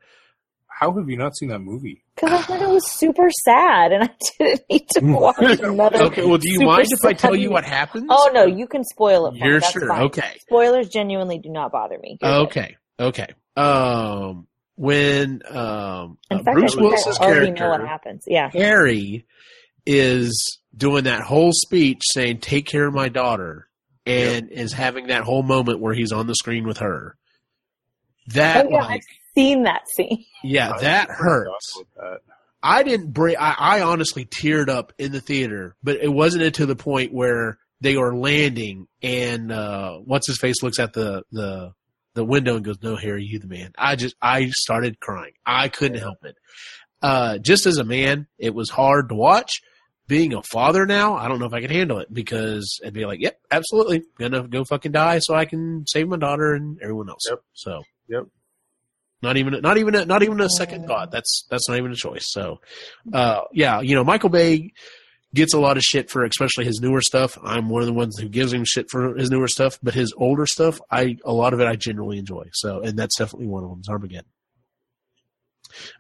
How have you not seen that movie? Because I thought it was super sad, and I didn't need to watch another. Okay, well, do you super mind if I tell you what happens? Oh no, you can spoil it. For You're me. That's sure? fine. Okay. Spoilers genuinely do not bother me. You're good. Okay. Okay. Um, when um, uh, fact, Bruce I think Willis's I already know what character happens. Yeah. Harry is doing that whole speech saying, "Take care of my daughter," and is having that whole moment where he's on the screen with her. That Oh, yeah, like, I've seen that scene. yeah, I that hurts. that. I didn't break. I, I honestly teared up in the theater, but it wasn't until the point where they are landing and uh, what's his face looks at the the the window and goes, "No, Harry, you the man." I just I started crying. I couldn't help it. Uh, just as a man, it was hard to watch. Being a father now, I don't know if I can handle it because I'd be like, "Yep, absolutely, gonna go fucking die so I can save my daughter and everyone else." Yep. So Yep. not even not even a, not even a second thought. That's that's not even a choice. So, uh, yeah, you know, Michael Bay gets a lot of shit for especially his newer stuff. I'm one of the ones who gives him shit for his newer stuff, but his older stuff, I a lot of it I generally enjoy. So, and that's definitely one of them. Is Armageddon.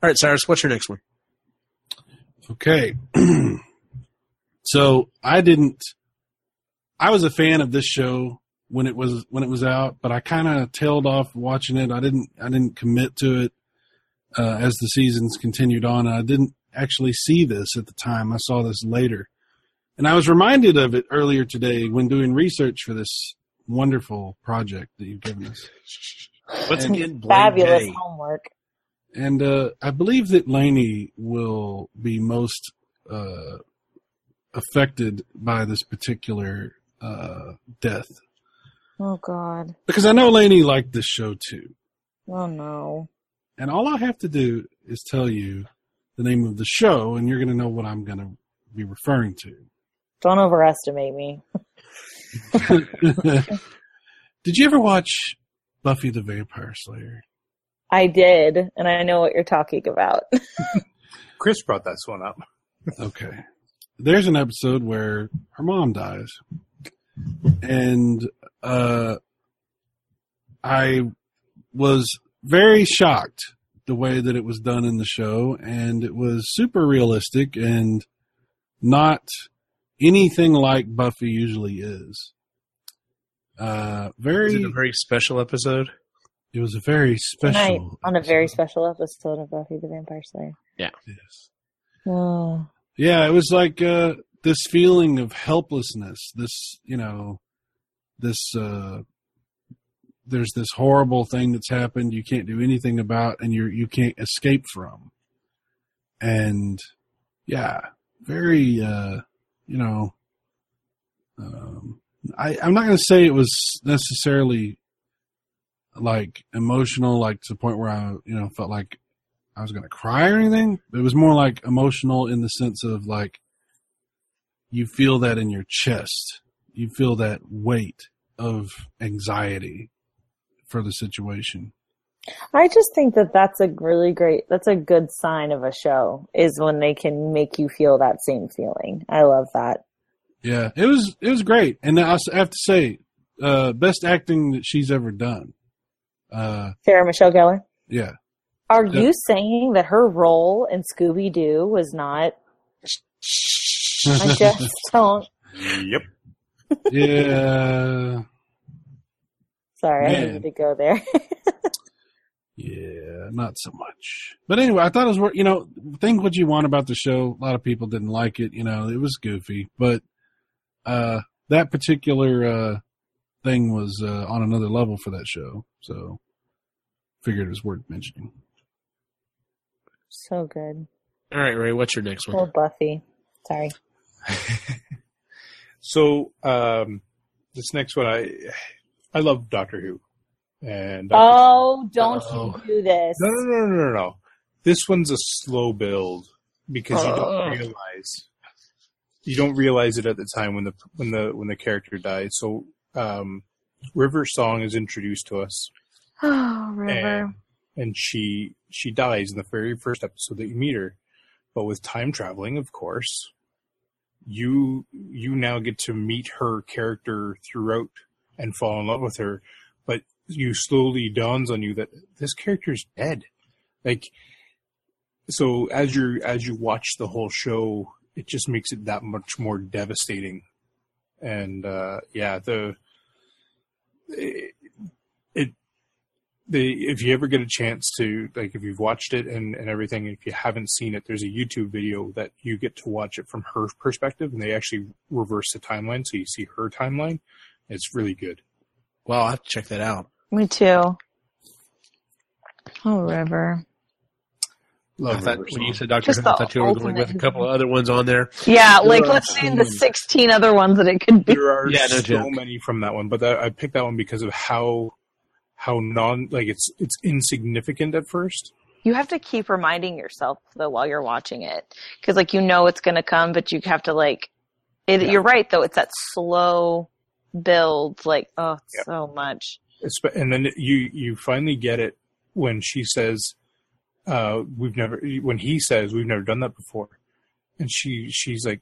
All right, Cyrus, what's your next one? Okay. so I didn't. I was a fan of this show when it was when it was out, but I kind of tailed off watching it. I didn't. I didn't commit to it uh, as the seasons continued on. I didn't actually see this at the time. I saw this later, and I was reminded of it earlier today when doing research for this wonderful project that you've given us. Once And- again, Fabulous Jenny. homework. And uh, I believe that Laney will be most uh, affected by this particular uh, death. Oh God. Because I know Laney liked this show too. Oh no. And all I have to do is tell you the name of the show, and you're going to know what I'm going to be referring to. Don't overestimate me. Did you ever watch Buffy the Vampire Slayer? I did, and I know what you're talking about. Chris brought that one up. Okay. There's an episode where her mom dies. And uh I was very shocked the way that it was done in the show and it was super realistic and not anything like Buffy usually is. Uh Is very it a very special episode? it was a very Tonight special on a very special episode of Buffy the Vampire Slayer. Yeah. Yes. Oh. Yeah, it was like uh, this feeling of helplessness. This, you know, this. Uh, there's this horrible thing that's happened. You can't do anything about, and you you can't escape from. And yeah, very. Uh, you know, um, I I'm not going to say it was necessarily like emotional, like to the point where I you know felt like I was going to cry or anything. It was more like emotional in the sense of like you feel that in your chest. You feel that weight of anxiety for the situation. I just think that that's a really great, that's a good sign of a show is when they can make you feel that same feeling. I love that. Yeah, it was it was great, and I have to say, uh, best acting that she's ever done. Uh, Sarah Michelle Gellar. yeah, Are Yeah. you saying that her role in Scooby Doo was not? I just don't. Yep. yeah, Sorry, I Man. needed to go there. yeah, not so much. But anyway, I thought it was worth. you know think what you want about the show. A lot of people didn't like it. You know, it was goofy, but uh, that particular uh, thing was uh, on another level for that show. So figured it was worth mentioning. So good. All right, Ray, what's your next one? Poor Buffy. Sorry. So um, this next one, I I love Doctor Who, and Dr. Oh, don't Oh. you do this. no, no, no, no, no, no. This one's a slow build because you Oh. don't realize you don't realize it at the time when the when the when the character dies. So um, River Song is introduced to us, Oh, River. And she she dies in the very first episode that you meet her. But with time traveling, of course, you you now get to meet her character throughout and fall in love with her. But you slowly dawns on you that this character's dead. Like so as you as you watch the whole show, it just makes it that much more devastating. And uh yeah, the the if you ever get a chance to like if you've watched it and, and everything if you haven't seen it there's a youtube video that you get to watch it from her perspective and they actually reverse the timeline so you see her timeline it's really good Well, I'll have to check that out. Me too. Oh, River. love I thought, when you said Doctor Just Who, I the thought you were going with a couple of other ones on there. Yeah, There like let's so the 16 other ones that it could be. there are Yeah, no so joke. many from that one but that, i picked that one because of how how non like it's it's insignificant at first You have to keep reminding yourself though while you're watching it, because like you know it's gonna come, but you have to like. It, Yeah. You're right though. It's that slow build. Like oh, Yep. so much. And then you you finally get it when she says uh we've never when he says we've never done that before and she she's like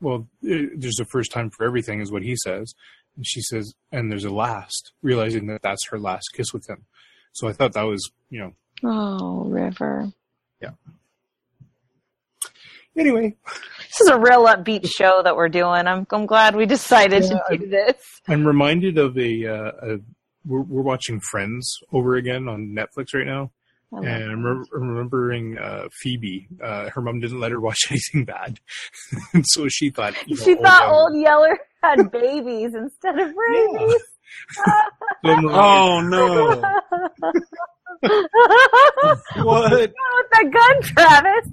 well eh, there's a first time for everything is what he says and she says and there's a last realizing that that's her last kiss with him so i thought that was you know Oh, River. Yeah. Anyway This is a real upbeat show that we're doing. I'm I'm glad we decided to do this. i'm reminded of a uh a we're, we're watching friends over again on netflix right now and I'm that. remem- remembering uh, Phoebe. Uh, her mom didn't let her watch anything bad, and so she thought. You know, she Old thought Yeller- Old Yeller had babies instead of rabies. Film. Oh no! what? with that gun, Travis.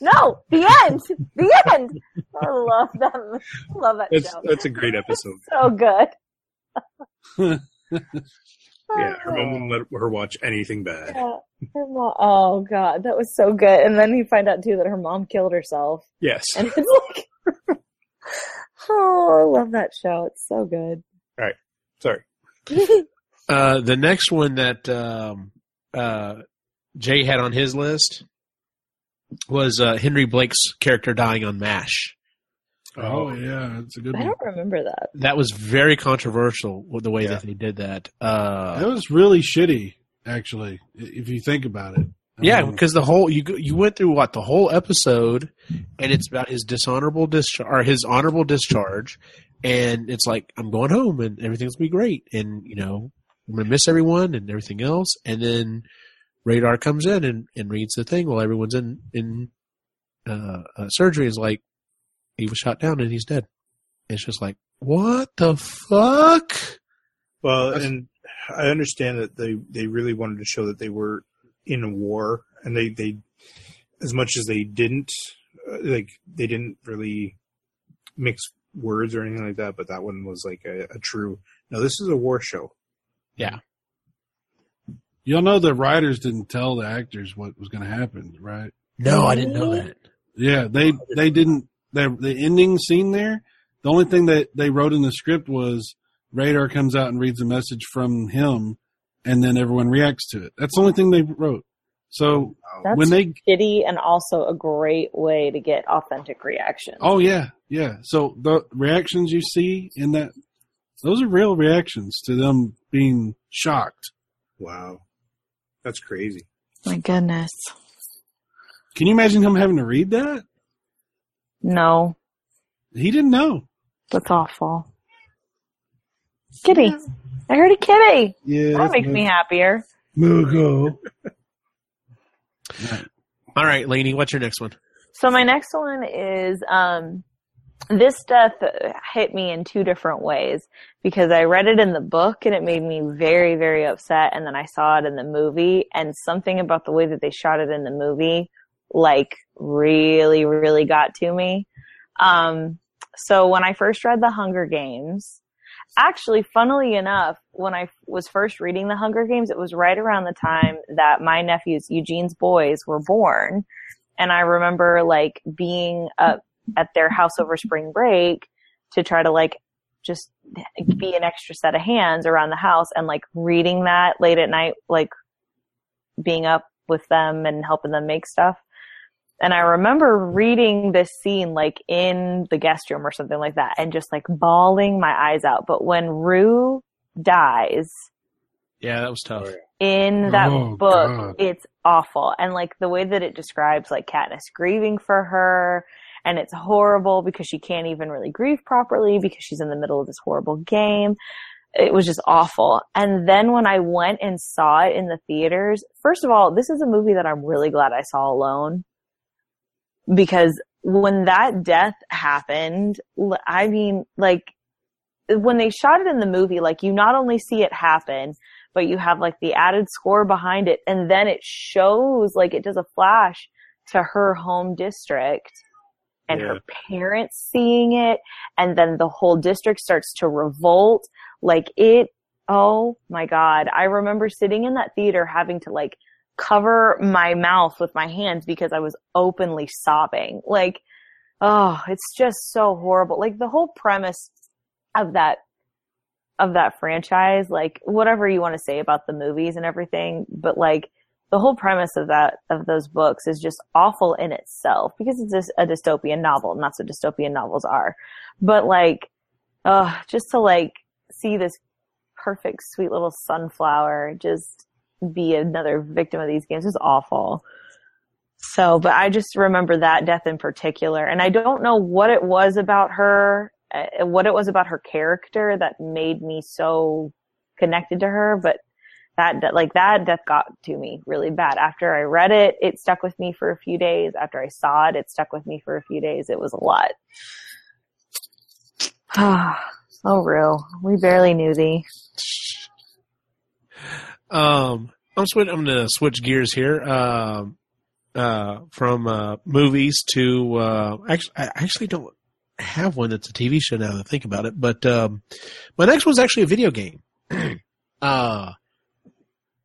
No, the end. The end. I love them. Love that That's show. that's a great episode. So good. Yeah, her mom wouldn't let her watch anything bad. Yeah, her mom. Oh god, that was so good. And then you find out too that her mom killed herself, Yes. and it's like, oh, I love that show. It's so good. All right, sorry. Uh, the next one that um, uh, Jay had on his list was uh, Henry Blake's character dying on MASH. Oh yeah, it's a good one. I one. don't remember that. That was very controversial with the way Yeah. that they did that. Uh, That was really shitty, actually, if you think about it. I yeah, because the whole you you went through what the whole episode, and it's about his dishonorable discharge or his honorable discharge, and it's like I'm going home and everything's gonna be great, and you know I'm gonna miss everyone and everything else, and then Radar comes in and, and reads the thing while everyone's in in uh, uh, surgery. Is like he was shot down and he's dead. It's just like what the fuck? Well, That's- and I understand that they they really wanted to show that they were in a war, and they they as much as they didn't uh, like they didn't really mix words or anything like that. But that one was like a, a true. No, this is a war show. Yeah. You'll know the writers didn't tell the actors what was going to happen, right? No, I didn't know that. Yeah, they they didn't. The the ending scene there. The only thing that they wrote in the script was Radar comes out and reads a message from him, and then everyone reacts to it. That's the only thing they wrote. So That's when they, shitty and also a great way to get authentic reaction. oh yeah, yeah. So the reactions you see in that, those are real reactions to them being shocked. Wow, that's crazy. My goodness. Can you imagine him having to read that? No, He didn't know. that's awful. Kitty. I heard a kitty. Yeah, That makes me happier. Mugo. All right, Laney, what's your next one? So my next one is um this death hit me in two different ways because I read it in the book and it made me very very upset and then I saw it in the movie and something about the way that they shot it in the movie like really really got to me. Um so when I first read The Hunger Games actually funnily enough when I was first reading The Hunger Games it was right around the time that my nephews Eugene's boys were born and I remember like being up at their house over spring break to try to like just be an extra set of hands around the house and like reading that late at night, like being up with them and helping them make stuff. And I remember reading this scene like in the guest room or something like that and just like bawling my eyes out. But when Rue dies, Yeah, that was tough. Oh, in that Oh, book, God. it's awful. And like the way that it describes like Katniss grieving for her, and it's horrible because she can't even really grieve properly because she's in the middle of this horrible game. It was just awful. And then when I went and saw it in the theaters, first of all, this is a movie that I'm really glad I saw alone. Because when that death happened, I mean, like, when they shot it in the movie, like, you not only see it happen, but you have like the added score behind it and then it shows like it does a flash to her home district and her parents seeing it and then the whole district starts to revolt. Like it oh my god. I remember sitting in that theater having to like cover my mouth with my hands because i was openly sobbing like oh it's just so horrible like the whole premise of that of that franchise, like whatever you want to say about the movies and everything, but like the whole premise of that of those books is just awful in itself because it's just a dystopian novel, and that's what dystopian novels are. But like, uh, just to like see this perfect, sweet little sunflower just be another victim of these games is awful. So, but I just remember that death in particular, and I don't know what it was about her uh, what it was about her character that made me so connected to her, but that, like that death got to me really bad. After I read it, it stuck with me for a few days. After I saw it, it stuck with me for a few days. It was a lot. Oh, real. We barely knew thee. Um, I'm switch. I'm to switch gears here. Um, uh, from uh, movies to uh, actually, I actually don't have one that's a TV show now that I think about it. But um, my next one's actually a video game. uh,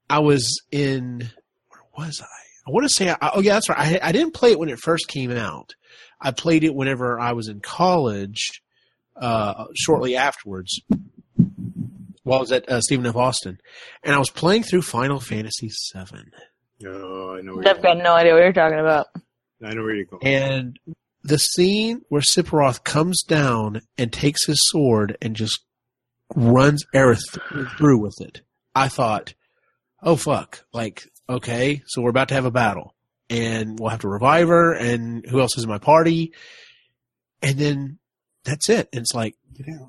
I was in where was I? I want to say, I, oh yeah, that's right. I, I didn't play it when it first came out. I played it whenever I was in college. Uh, shortly afterwards, while I was at uh, Stephen F. Austin, and I was playing through Final Fantasy VII. Oh, I know. Where I've got no idea what you're talking about. I know where you're going. And the scene where Sephiroth comes down and takes his sword and just runs Aerith through with it, I thought, oh fuck, like, okay, so we're about to have a battle. And we'll have to revive her, and who else is in my party? And then that's it. And it's like, Yeah.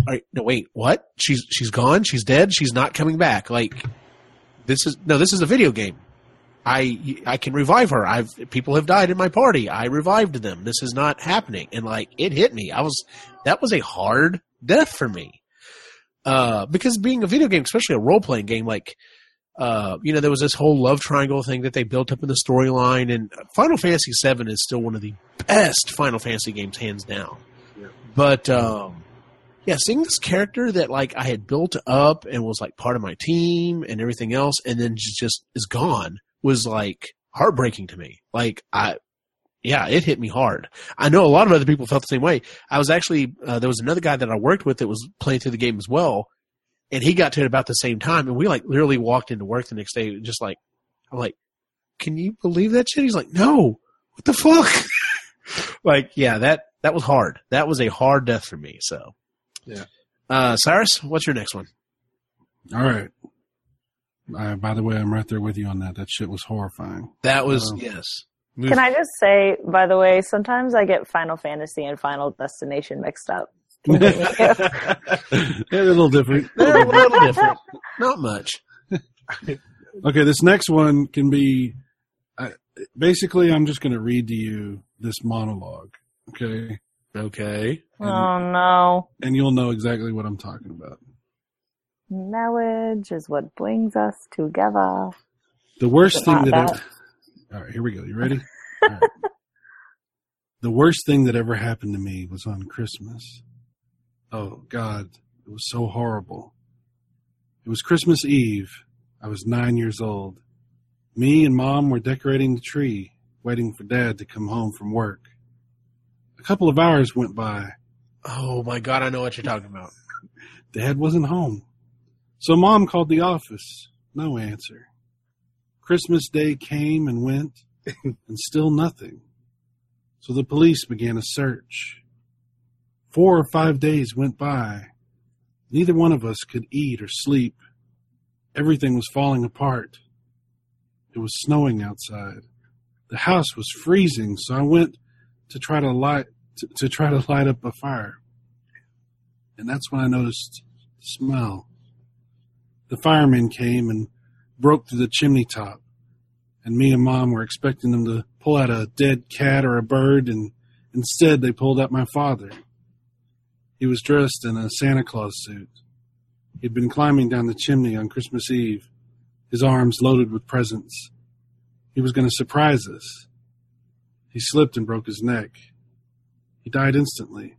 All right, no, wait, what? She's she's gone. She's dead. She's not coming back. Like this is no, this is a video game. I I can revive her. I've people have died in my party. I revived them. This is not happening. And like it hit me. I was that was a hard death for me. Uh, because being a video game, especially a role playing game, like uh, you know, there was this whole love triangle thing that they built up in the storyline, and Final Fantasy VII is still one of the best Final Fantasy games, hands down. Yeah. But um, yeah, seeing this character that like I had built up and was like part of my team and everything else, and then just, is gone was like heartbreaking to me. Like I, yeah, it hit me hard. I know a lot of other people felt the same way. I was actually uh, there was another guy that I worked with that was playing through the game as well, and he got to it about the same time, and we like literally walked into work the next day, just like I'm like, can you believe that shit? He's like, no, what the fuck? like, yeah, that that was hard. That was a hard death for me. So, Yeah. Uh, Cyrus, what's your next one? All right. Uh, by the way, I'm right there with you on that. That shit was horrifying. That was Um, yes. Can I just say, by the way, sometimes I get Final Fantasy and Final Destination mixed up. They're a little different. They're a little different. Not much. Okay, this next one can be. Uh, basically, I'm just going to read to you this monologue. Okay, Okay. Oh no. and you'll know exactly what I'm talking about. Knowledge is what brings us together. The worst thing that. that. Ever, all right, here we go. You ready? Right. The worst thing that ever happened to me was on Christmas. Oh God, it was so horrible. It was Christmas Eve. I was nine years old. Me and Mom were decorating the tree, waiting for Dad to come home from work. A couple of hours went by. Oh my god, I know what you're talking about. Dad wasn't home. So mom called the office. No answer. Christmas Day came and went, and still nothing. So the police began a search. Four or five days went by. Neither one of us could eat or sleep. Everything was falling apart. It was snowing outside. The house was freezing, so I went to try to light to, to try to light up a fire. And that's when I noticed the smell. The firemen came and broke through the chimney top, and me and mom were expecting them to pull out a dead cat or a bird, and instead they pulled out my father. He was dressed in a Santa Claus suit. He'd been climbing down the chimney on Christmas Eve, his arms loaded with presents. He was going to surprise us. He slipped and broke his neck. He died instantly.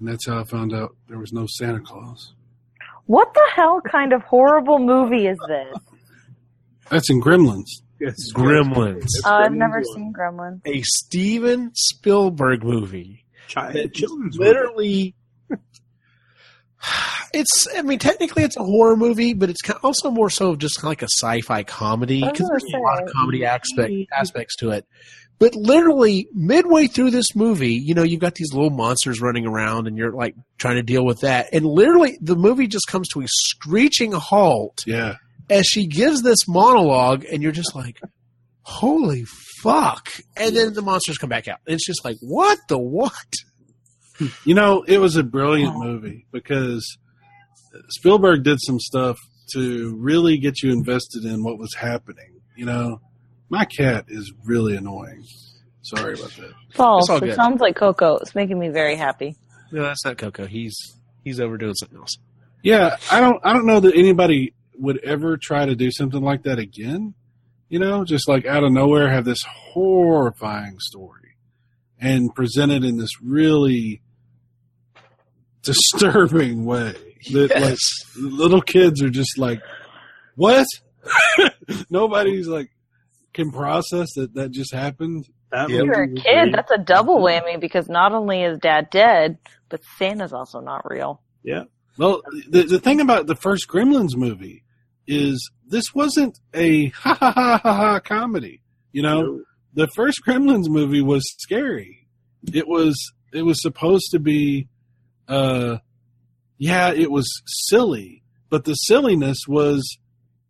And that's how I found out there was no Santa Claus. What the hell kind of horrible movie is this? That's in Gremlins. Yes. Gremlins. Uh, I've never seen Gremlins. A Steven Spielberg movie. Chi- that children's movie. literally it's i mean technically it's a horror movie but it's also more so just like a sci-fi comedy because there's a lot of comedy aspect, aspects to it but literally midway through this movie you know you've got these little monsters running around and you're like trying to deal with that and literally the movie just comes to a screeching halt Yeah. as she gives this monologue and you're just like holy fuck and then the monsters come back out it's just like what the what You know, it was a brilliant movie because Spielberg did some stuff to really get you invested in what was happening. You know, my cat is really annoying. Sorry about that. False. It good. sounds like Coco. It's making me very happy. No, that's not Coco. He's He's over doing something else. Yeah, I don't I don't know that anybody would ever try to do something like that again. You know, just like out of nowhere have this horrifying story and present it in this really disturbing way. That like little kids are just like, What? Nobody's like can process that that just happened. That Yep. You're a kid, great. that's a double whammy because not only is dad dead, but Santa's also not real. yeah. Well, the the thing about the first Gremlins movie is this wasn't a ha ha ha ha ha comedy. You know, the first Gremlins movie was scary. It was it was supposed to be, uh, yeah, it was silly, but the silliness was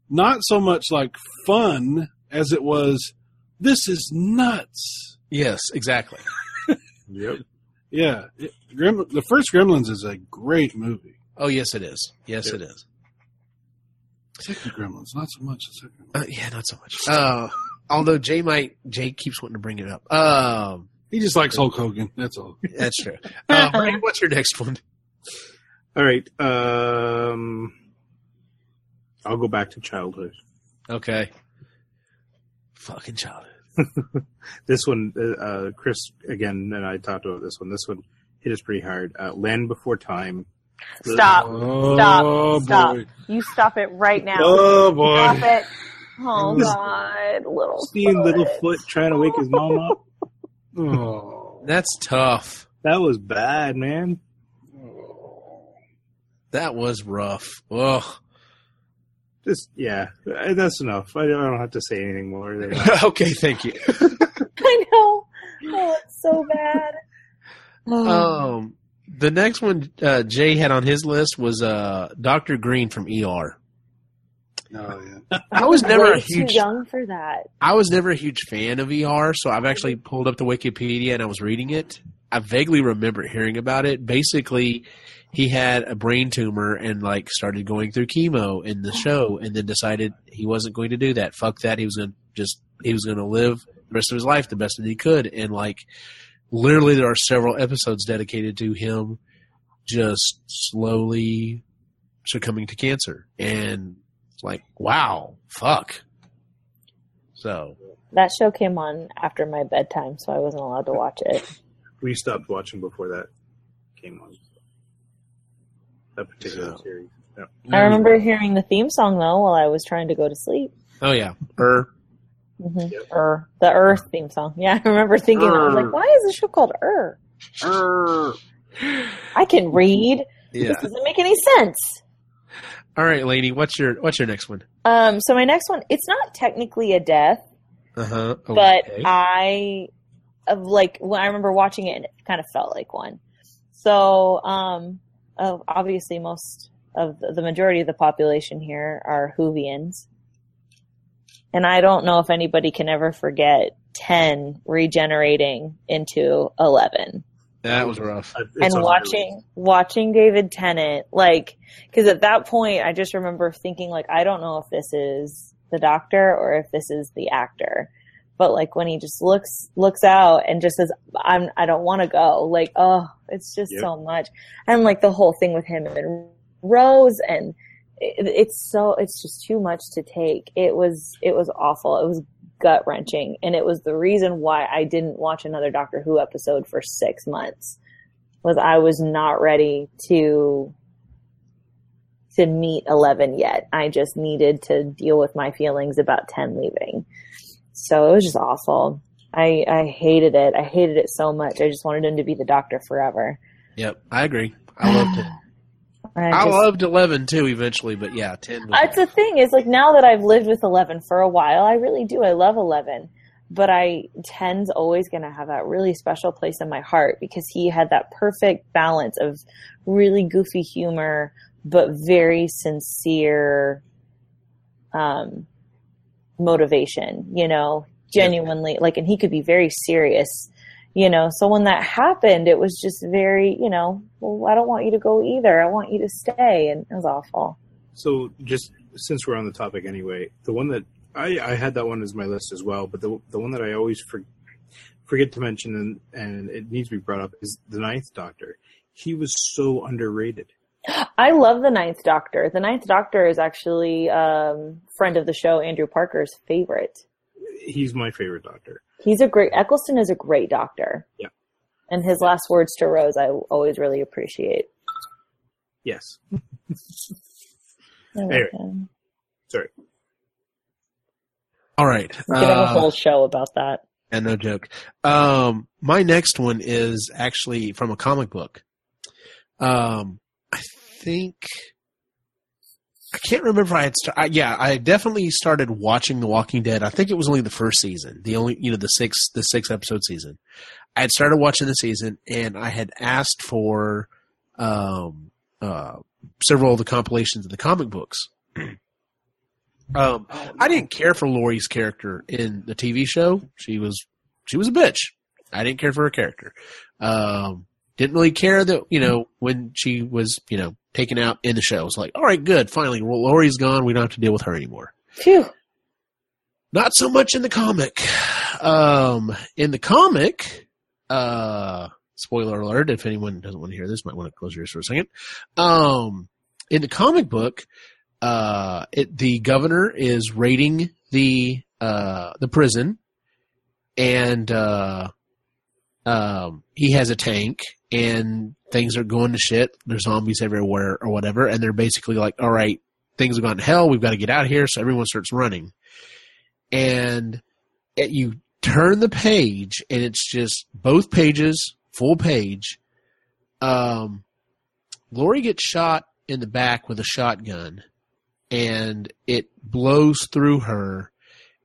not so much like fun as it was. This is nuts. Yes, exactly. Yep. Yeah, it, Grem, the first Gremlins is a great movie. Oh, yes, it is. Yes, Yep. it is. Second Gremlins, not so much second. Uh, yeah, not so much. Uh, although Jay might, Jay keeps wanting to bring it up. Um, He just likes Hulk Hogan. That's all. that's true. Uh, Brandon, what's your next one? All right. Um, I'll go back to childhood. Okay. Fucking childhood. This one, uh, uh, Chris again, and I talked about this one. This one hit us pretty hard. Uh, Land Before Time. Stop. Oh, Stop. Stop. boy. You stop it right now. Oh boy. Stop it. Oh God, little Seeing little foot. Littlefoot trying to wake his mom up. Oh. That's tough. That was bad, man. That was rough. Ugh. Just yeah, uh, that's enough. I don't, have to say anything more. There. okay, thank you. I know. Oh, it's so bad. Um, the next one uh, Jay had on his list was uh, Doctor Green from ER. Oh yeah. I was never a huge too young for that. I was never a huge fan of ER, so I've actually pulled up the Wikipedia and I was reading it. I vaguely remember hearing about it. Basically, he had a brain tumor and like started going through chemo in the show, and then decided he wasn't going to do that. Fuck that. He was going to just he was going to live the rest of his life the best that he could, and like literally, there are several episodes dedicated to him just slowly succumbing to cancer, and it's like wow, fuck. So That show came on after my bedtime, so I wasn't allowed to watch it. We stopped watching before that came on. That particular So- series. Yeah. I remember hearing the theme song though while I was trying to go to sleep. Oh yeah, er. hmm Yep. Ur, the Earth theme song. Yeah, I remember thinking that. I was like, why is this show called Er? Er. I can read. Yeah. This doesn't make any sense. All right, Laney. What's your What's your next one? Um, so my next one, it's not technically a death, Uh huh. but I of like when I remember watching it and it kind of felt like one. So um, uh, obviously most of the, the majority of the population here are Whovians, and I don't know if anybody can ever forget ten regenerating into eleven. That was rough. It's and on watching watching David Tennant like because at that point I just remember thinking like I don't know if this is the doctor or if this is the actor but like when he just looks looks out and just says I'm I don't want to go like oh it's just Yep. so much and like the whole thing with him and Rose and it, it's so it's just too much to take it was it was awful it was gut wrenching and it was the reason why I didn't watch another Doctor Who episode for 6 months was I was not ready to to meet 11 yet. I just needed to deal with my feelings about 10 leaving. So it was just awful. I I hated it. I hated it so much. I just wanted him to be the doctor forever. Yep, I agree. I loved it. I, I loved eleven too. Eventually, but yeah, ten. That's the thing is like now that I've lived with 11 for a while, I really do. I love 11. But I 10's always going to have that really special place in my heart because he had that perfect balance of really goofy humor but very sincere um motivation, you know, genuinely like and he could be very serious you know so when that happened it was just very you know well i don't want you to go either i want you to stay and it was awful So just since we're on the topic anyway, the one that I, I had that one as my list as well, but the the one that I always for, forget to mention and, and it needs to be brought up is the Ninth Doctor. He was so underrated. I love the Ninth Doctor. The Ninth Doctor is actually um, friend of the show, Andrew Parker's favorite. He's my favorite Doctor. He's a great. Eccleston is a great Doctor. Yeah. And his last words to Rose, I always really appreciate. Yes. Anyway. him. Sorry. All right. We could have a whole show about that. Yeah, no joke. Um, my next one is actually from a comic book. Um, I think I can't remember if I had. St- I, yeah, I definitely started watching The Walking Dead. I think it was only the first season, the only you know the six the six episode season. I had started watching the season, and I had asked for um, uh, several of the compilations of the comic books. um, I didn't care for Lori's character in the TV show. She was she was a bitch. I didn't care for her character. Um, didn't really care that you know when she was you know taken out in the show. It was like, all right, good, finally, well, Lori's gone. We don't have to deal with her anymore. Phew. Not so much in the comic. Um, in the comic, uh, spoiler alert, if anyone doesn't want to hear this, might want to close your ears for a second. Um, in the comic book, uh, it, the governor is raiding the, uh, the prison and, uh, um, he has a tank and things are going to shit. There's zombies everywhere or whatever. And they're basically like, all right, things have gone to hell. We've got to get out of here. So everyone starts running and it, you turn the page and it's just both pages full page um Lori gets shot in the back with a shotgun and it blows through her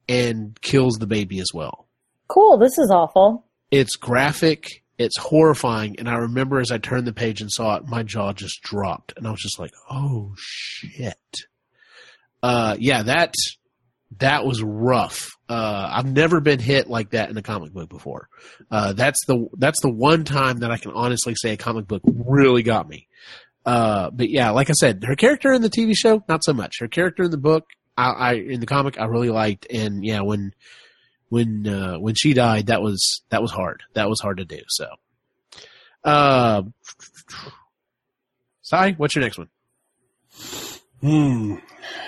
and kills the baby as well Cool. This is awful. It's graphic. It's horrifying. And i remember as i turned the page and saw it my jaw just dropped. And i was just like oh shit. Uh yeah that that was rough. Uh i've never been hit like that in a comic book before. Uh that's the that's the one time that i can honestly say a comic book really got me. Uh but yeah like i said her character in the tv show not so much. Her character in the book i, I in the comic i really liked. And yeah when when uh, when she died, that was that was hard. That was hard to do. So, uh, Cy, what's your next one? Hmm.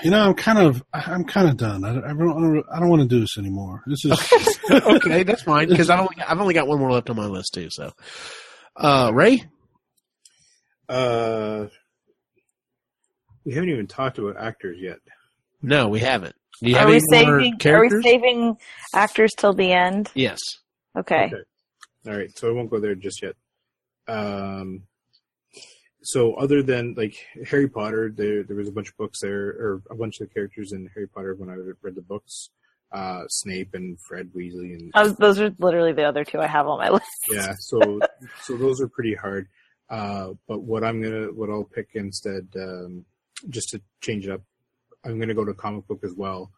You know, I'm kind of, I'm kind of done. I, I don't, I don't want to do this anymore. This is, okay, that's fine because I only I've only got one more left on my list too. So, uh, Ray, Uh, we haven't even talked about actors yet. No, we haven't. Do you Are have we any more saving? Are we saving actors till the end? yes. Okay. Okay. All right, so I won't go there just yet. Um, so other than like Harry Potter, there there was a bunch of books there, or a bunch of characters in Harry Potter when I read the books. Uh, Snape and Fred Weasley, and I was, those are literally the other two I have on my list. yeah, so so those are pretty hard. Uh, but what I'm gonna what I'll pick instead, um, just to change it up, I'm gonna go to comic book as well.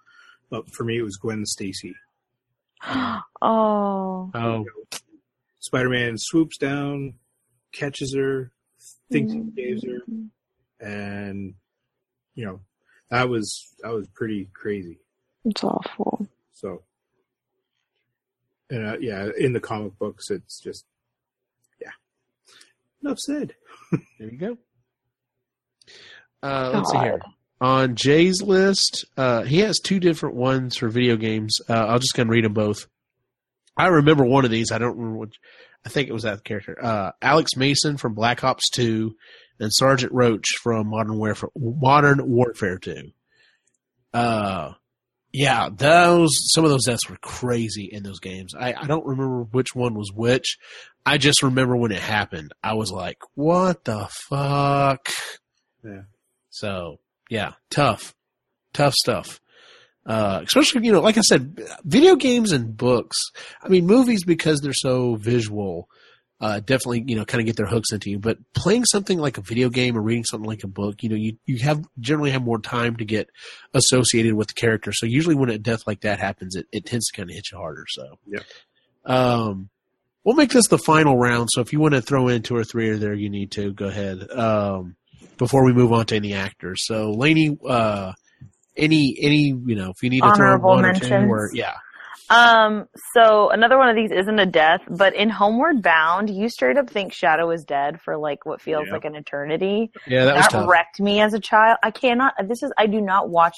But for me, it was Gwen Stacy. oh. Oh, Spider-Man swoops down, catches her, thinks he saves her, and you know that was that was pretty crazy. It's awful. So, and uh, yeah, in the comic books, it's just yeah. Enough said. there you go. Uh, let's see here. On Jay's list, uh, he has two different ones for video games. Uh, I'll just kind of read them both. I remember one of these. I don't remember which. I think it was that character. Uh, Alex Mason from Black Ops 2 and Sergeant Roach from Modern Warfare, Modern Warfare 2. Uh, yeah, those, some of those deaths were crazy in those games. I, I don't remember which one was which. I just remember when it happened. I was like, what the fuck? Yeah. So, yeah, tough, tough stuff. Uh, especially, you know, like I said, video games and books. I mean, movies because they're so visual, uh, definitely, you know, kind of get their hooks into you. But playing something like a video game or reading something like a book, you know, you, you have generally have more time to get associated with the character. So usually when a death like that happens, it, it tends to kind of hit you harder. So, yeah. Um, we'll make this the final round. So if you want to throw in two or three or there, you need to go ahead. Um, before we move on to any actors. So Laney, uh, any, any, you know, if you need to Honorable throw in one or two or, yeah. Um, so another one of these isn't a death, but in Homeward Bound, you straight up think Shadow is dead for like what feels Yeah. like an eternity. Yeah, that was That tough. wrecked me as a child. I cannot. This is. I do not watch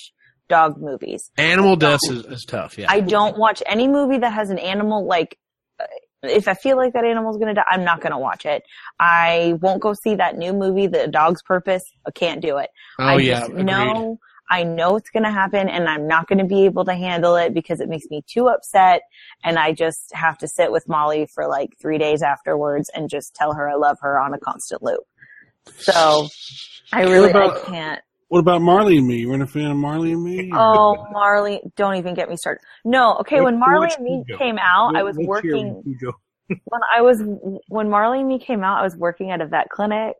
dog movies. Animal deaths is, is tough. Yeah. I don't watch any movie that has an animal like. If I feel like that animal's gonna die, I'm not gonna watch it. I won't go see that new movie, The Dog's Purpose. I can't do it. oh I yeah. know I know it's going to happen and I'm not going to be able to handle it because it makes me too upset and I just have to sit with Molly for like 3 days afterwards and just tell her I love her on a constant loop. So I really about- I can't. What about Marley and Me? You weren't a fan of Marley and Me? Oh, Marley, don't even get me started. No, okay, What- when Marley and me Cujo? came out, I was working when I was when Marley and me came out, I was working at a vet clinic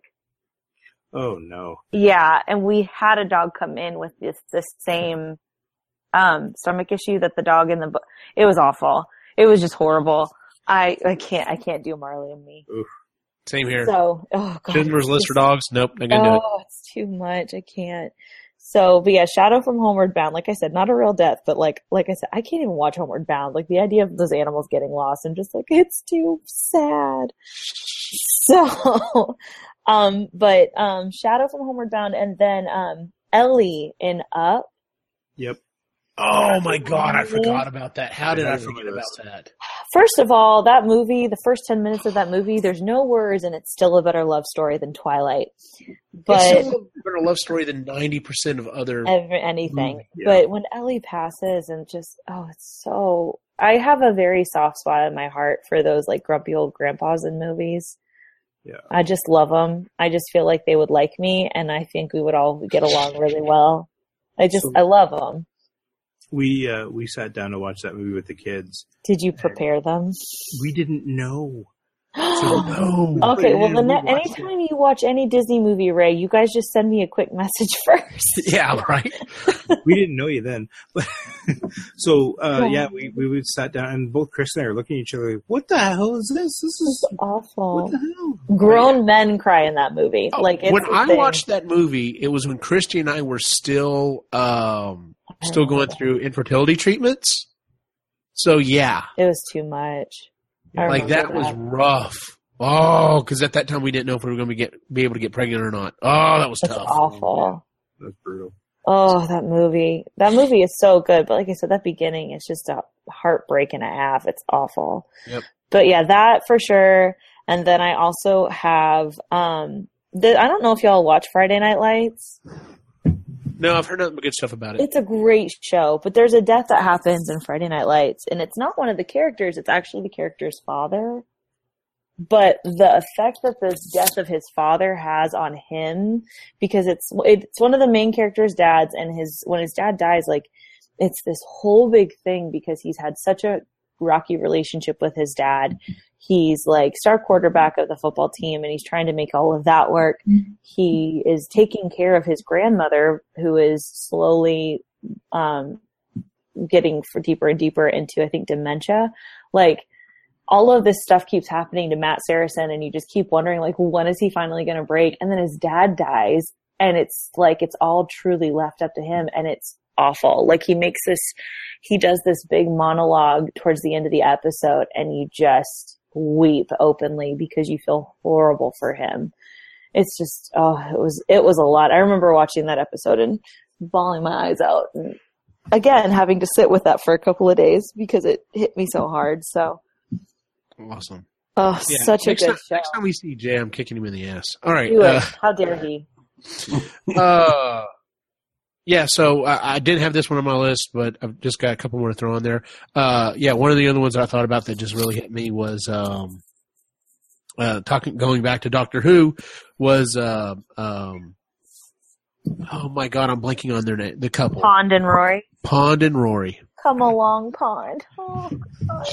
Oh no. Yeah, and we had a dog come in with this this same um stomach issue that the dog in the book. It was awful. It was just horrible. I I can't I can't do Marley and me. Same here. So oh god, Schindler's List for it's- dogs. Nope, not gonna do it. Oh, it's too much. I can't. So, but yeah, Shadow from Homeward Bound. Like I said, not a real death, but like like I said, I can't even watch Homeward Bound. Like the idea of those animals getting lost and just like it's too sad. So, um, but um, Shadow from Homeward Bound, and then um, Ellie in Up. Yep. Oh my god, I forgot about that. How did I forget about that? First of all, that movie, the first ten minutes of that movie, there's no words, and it's still a better love story than Twilight. But it's still a better love story than ninety percent of other. ever anything. Mm, yeah. But when Ellie passes and just oh, it's so I have a very soft spot in my heart for those like grumpy old grandpas in movies. Yeah. I just love them. I just feel like they would like me, and I think we would all get along really well. I just So- I love them. We uh we sat down to watch that movie with the kids. Did you prepare them? We didn't know. no. Okay, well, Yeah, the we ne- watched it. anytime you watch any Disney movie, Ray, you guys just send me a quick message first. Yeah, right. we didn't know you then. But so uh Yeah. yeah, we we would sat down and both Chris and I are looking at each other like, what the hell is this? This is It's awful. what the hell? Grown men cry in that movie. like it's Oh, when I thing. watched that movie, it was when Christy and I were still um still going through infertility treatments. So yeah, it was too much. I like that remember was rough. Oh, because at that time we didn't know if we were going to get be able to get pregnant or not. Oh, that was It's tough. awful. That's brutal. Oh, that movie. That movie is so good, but like I said, that beginning is just a heartbreak and a half. It's awful. Yep. But yeah, that for sure. And then I also have um the, I don't know if y'all watch Friday Night Lights. No, I've heard nothing but good stuff about it. It's a great show, but there's a death that happens in Friday Night Lights, and it's not one of the characters, it's actually the character's father. But the effect that the death of his father has on him, because it's it's one of the main character's dads, and his when his dad dies, like it's this whole big thing because he's had such a rocky relationship with his dad. He's like star quarterback of the football team and he's trying to make all of that work. He is taking care of his grandmother who is slowly um getting deeper and deeper into I think dementia. Like all of this stuff keeps happening to Matt Saracen and you just keep wondering like when is he finally going to break and then his dad dies and it's like it's all truly left up to him and it's awful. Like he makes this he does this big monologue towards the end of the episode and you just weep openly because you feel horrible for him. It's just oh it was it was a lot. I remember watching that episode and bawling my eyes out and again having to sit with that for a couple of days because it hit me so hard. So awesome. oh Yeah. such a next good time, show. Next time we see Jay, I'm kicking him in the ass. All right. Uh, How dare he? uh, yeah, so I, I did have this one on my list, but I've just got a couple more to throw on there. Uh, yeah, one of the other ones I thought about that just really hit me was um, uh, talking going back to Doctor Who was uh, um, oh my god, I'm blanking on their name. The couple Pond and Rory. Pond and Rory. Come along, Pond. Oh,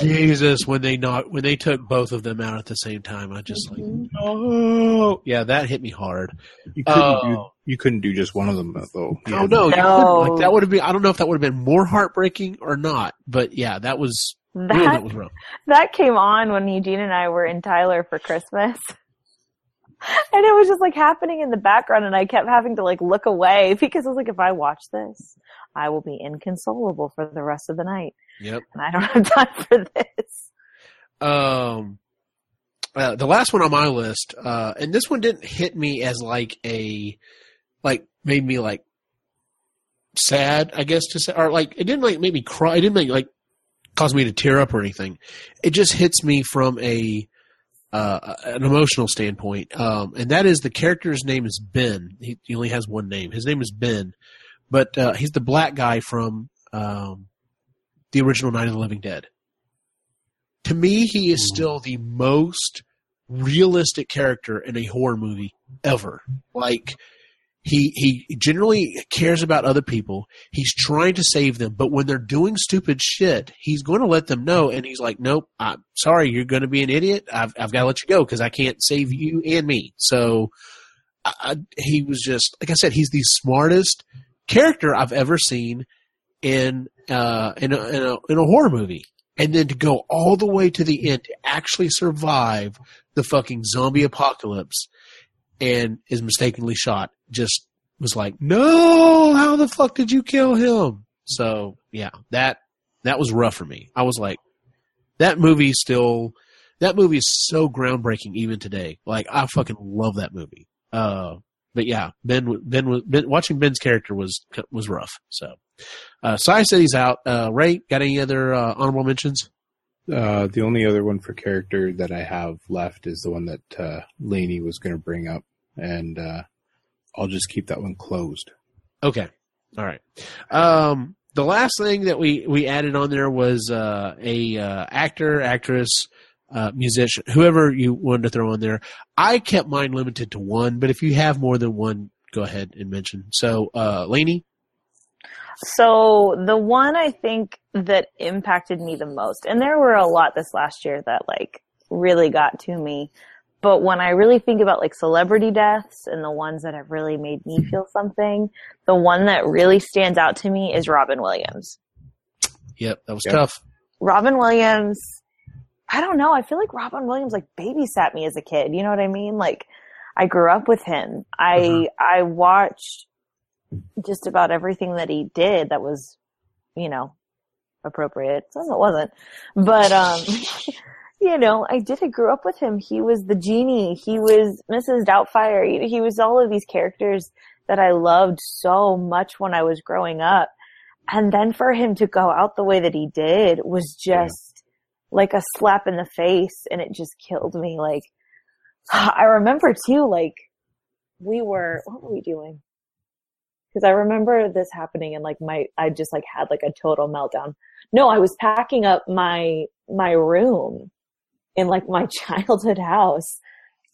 Jesus, when they not when they took both of them out at the same time, I just like Mhm. oh yeah, that hit me hard. You couldn't do Oh. you couldn't do just one of them though. Oh had- no, No. like that would have been. I don't know if that would have been more heartbreaking or not, but yeah, that was ooh, that That was rough. that came on when Eugene and I were in Tyler for Christmas. And it was just like happening in the background and I kept having to like look away because I was like, if I watch this, I will be inconsolable for the rest of the night. Yep. And I don't have time for this. Um, uh, the last one on my list, uh, and this one didn't hit me as like a, like made me like sad, I guess to say, or like it didn't like make me cry. It didn't make like cause me to tear up or anything. It just hits me from a uh, an emotional standpoint, um, and that is the character's name is Ben. He, he only has one name. His name is Ben, but uh, he's the black guy from um, the original Night of the Living Dead. To me, he is still the most realistic character in a horror movie ever. Like he he generally cares about other people. He's trying to save them, but when they're doing stupid shit, he's going to let them know. And he's like, "Nope, I'm sorry, you're going to be an idiot. I've I've got to let you go because I can't save you and me." So I, I, he was just like I said, he's the smartest character I've ever seen in uh in a, in a in a horror movie. And then to go all the way to the end to actually survive the fucking zombie apocalypse and is mistakenly shot just was like, no, how the fuck did you kill him? So yeah, that that was rough for me. I was like, that movie still, that movie is so groundbreaking even today. Like I fucking love that movie. Uh, but yeah, Ben, Ben was ben, watching Ben's character was was rough. So, uh, Cy said he's out. Uh, Ray, got any other uh, honorable mentions? Uh, the only other one for character that I have left is the one that uh, Laney was going to bring up, and uh, I'll just keep that one closed. Okay. All right. Um, the last thing that we, we added on there was uh, a uh, actor, actress, uh, musician, whoever you wanted to throw on there. I kept mine limited to one, but if you have more than one, go ahead and mention. So, uh, Laney? So the one I think that impacted me the most, and there were a lot this last year that like really got to me. But when I really think about like celebrity deaths and the ones that have really made me feel something, the one that really stands out to me is Robin Williams. Yep, that was Yep. tough. Robin Williams, I don't know. I feel like Robin Williams like babysat me as a kid. You know what I mean? Like I grew up with him. I Uh-huh. I watched just about everything that he did that was, you know, appropriate. Some it wasn't. But um you know, I did I grew up with him. He was the genie. He was Mrs. Doubtfire. He was all of these characters that I loved so much when I was growing up. And then for him to go out the way that he did was just like a slap in the face and it just killed me. Like, I remember too, like, we were, what were we doing? Cause I remember this happening and like my, I just like had like a total meltdown. No, I was packing up my, my room in like my childhood house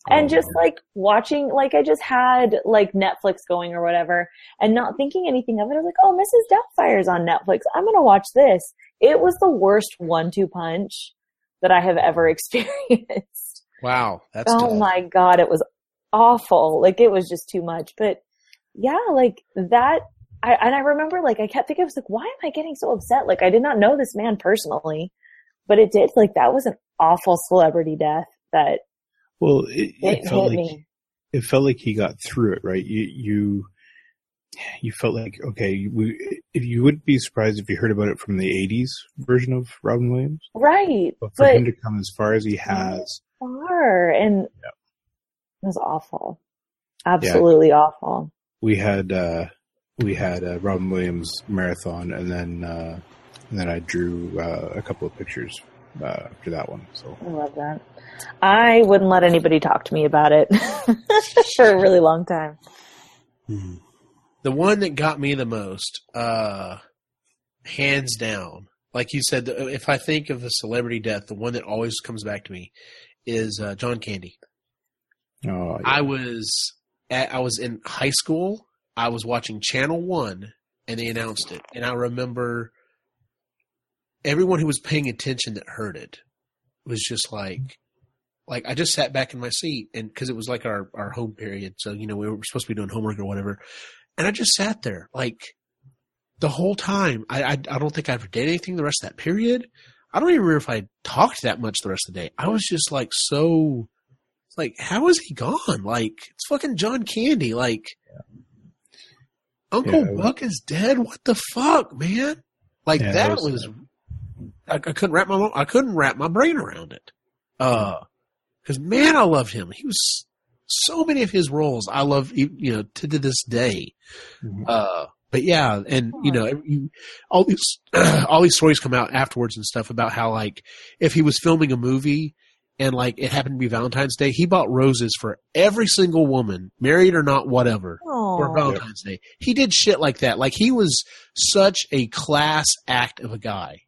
and oh, just like watching, like I just had like Netflix going or whatever and not thinking anything of it. I was like, oh, Mrs. Doubtfire's on Netflix. I'm going to watch this. It was the worst one-two punch that I have ever experienced. Wow, that's oh tough. my God. It was awful. Like it was just too much, but yeah, like that. I, and I remember like I kept thinking, I was like, why am I getting so upset? Like I did not know this man personally, but it did. Like that was an awful celebrity death that Well, it, it, it felt hit like me. it felt like he got through it, right? You you you felt like okay, we, if you wouldn't be surprised if you heard about it from the '80s version of Robin Williams, Right. but for But him to come as far as he has, far and it was awful. Absolutely awful. we had uh, we had a Robin Williams marathon, and then uh, and then I drew uh, a couple of pictures uh, after that one. So I love that. I wouldn't let anybody talk to me about it for a really long time. Mhm. The one that got me the most, uh, hands down, like you said, if I think of a celebrity death, the one that always comes back to me is uh, John Candy. oh, yeah. I was at, I was in high school. I was watching Channel One, and they announced it, and I remember everyone who was paying attention that heard it was just like, like I just sat back in my seat, and because it was like our our home period, so you know we were supposed to be doing homework or whatever, and I just sat there like the whole time. I I, I don't think I ever did anything the rest of that period. I don't even remember if I talked that much the rest of the day. I was just like so like, how is he gone? Like, it's fucking John Candy. Like, Uncle Yeah, it was- Buck is dead. What the fuck, man? Like Yeah, that that was was, I, I couldn't wrap my I couldn't wrap my brain around it. Uh, because man, I loved him. He was so many of his roles I love. You know, to, to this day. Mhm. Uh, but yeah, and you know, you, all these all these stories come out afterwards and stuff about how like if he was filming a movie and like it happened to be Valentine's Day, he bought roses for every single woman, married or not, whatever, for Aw. Valentine's Day. He did shit like that. Like he was such a class act of a guy,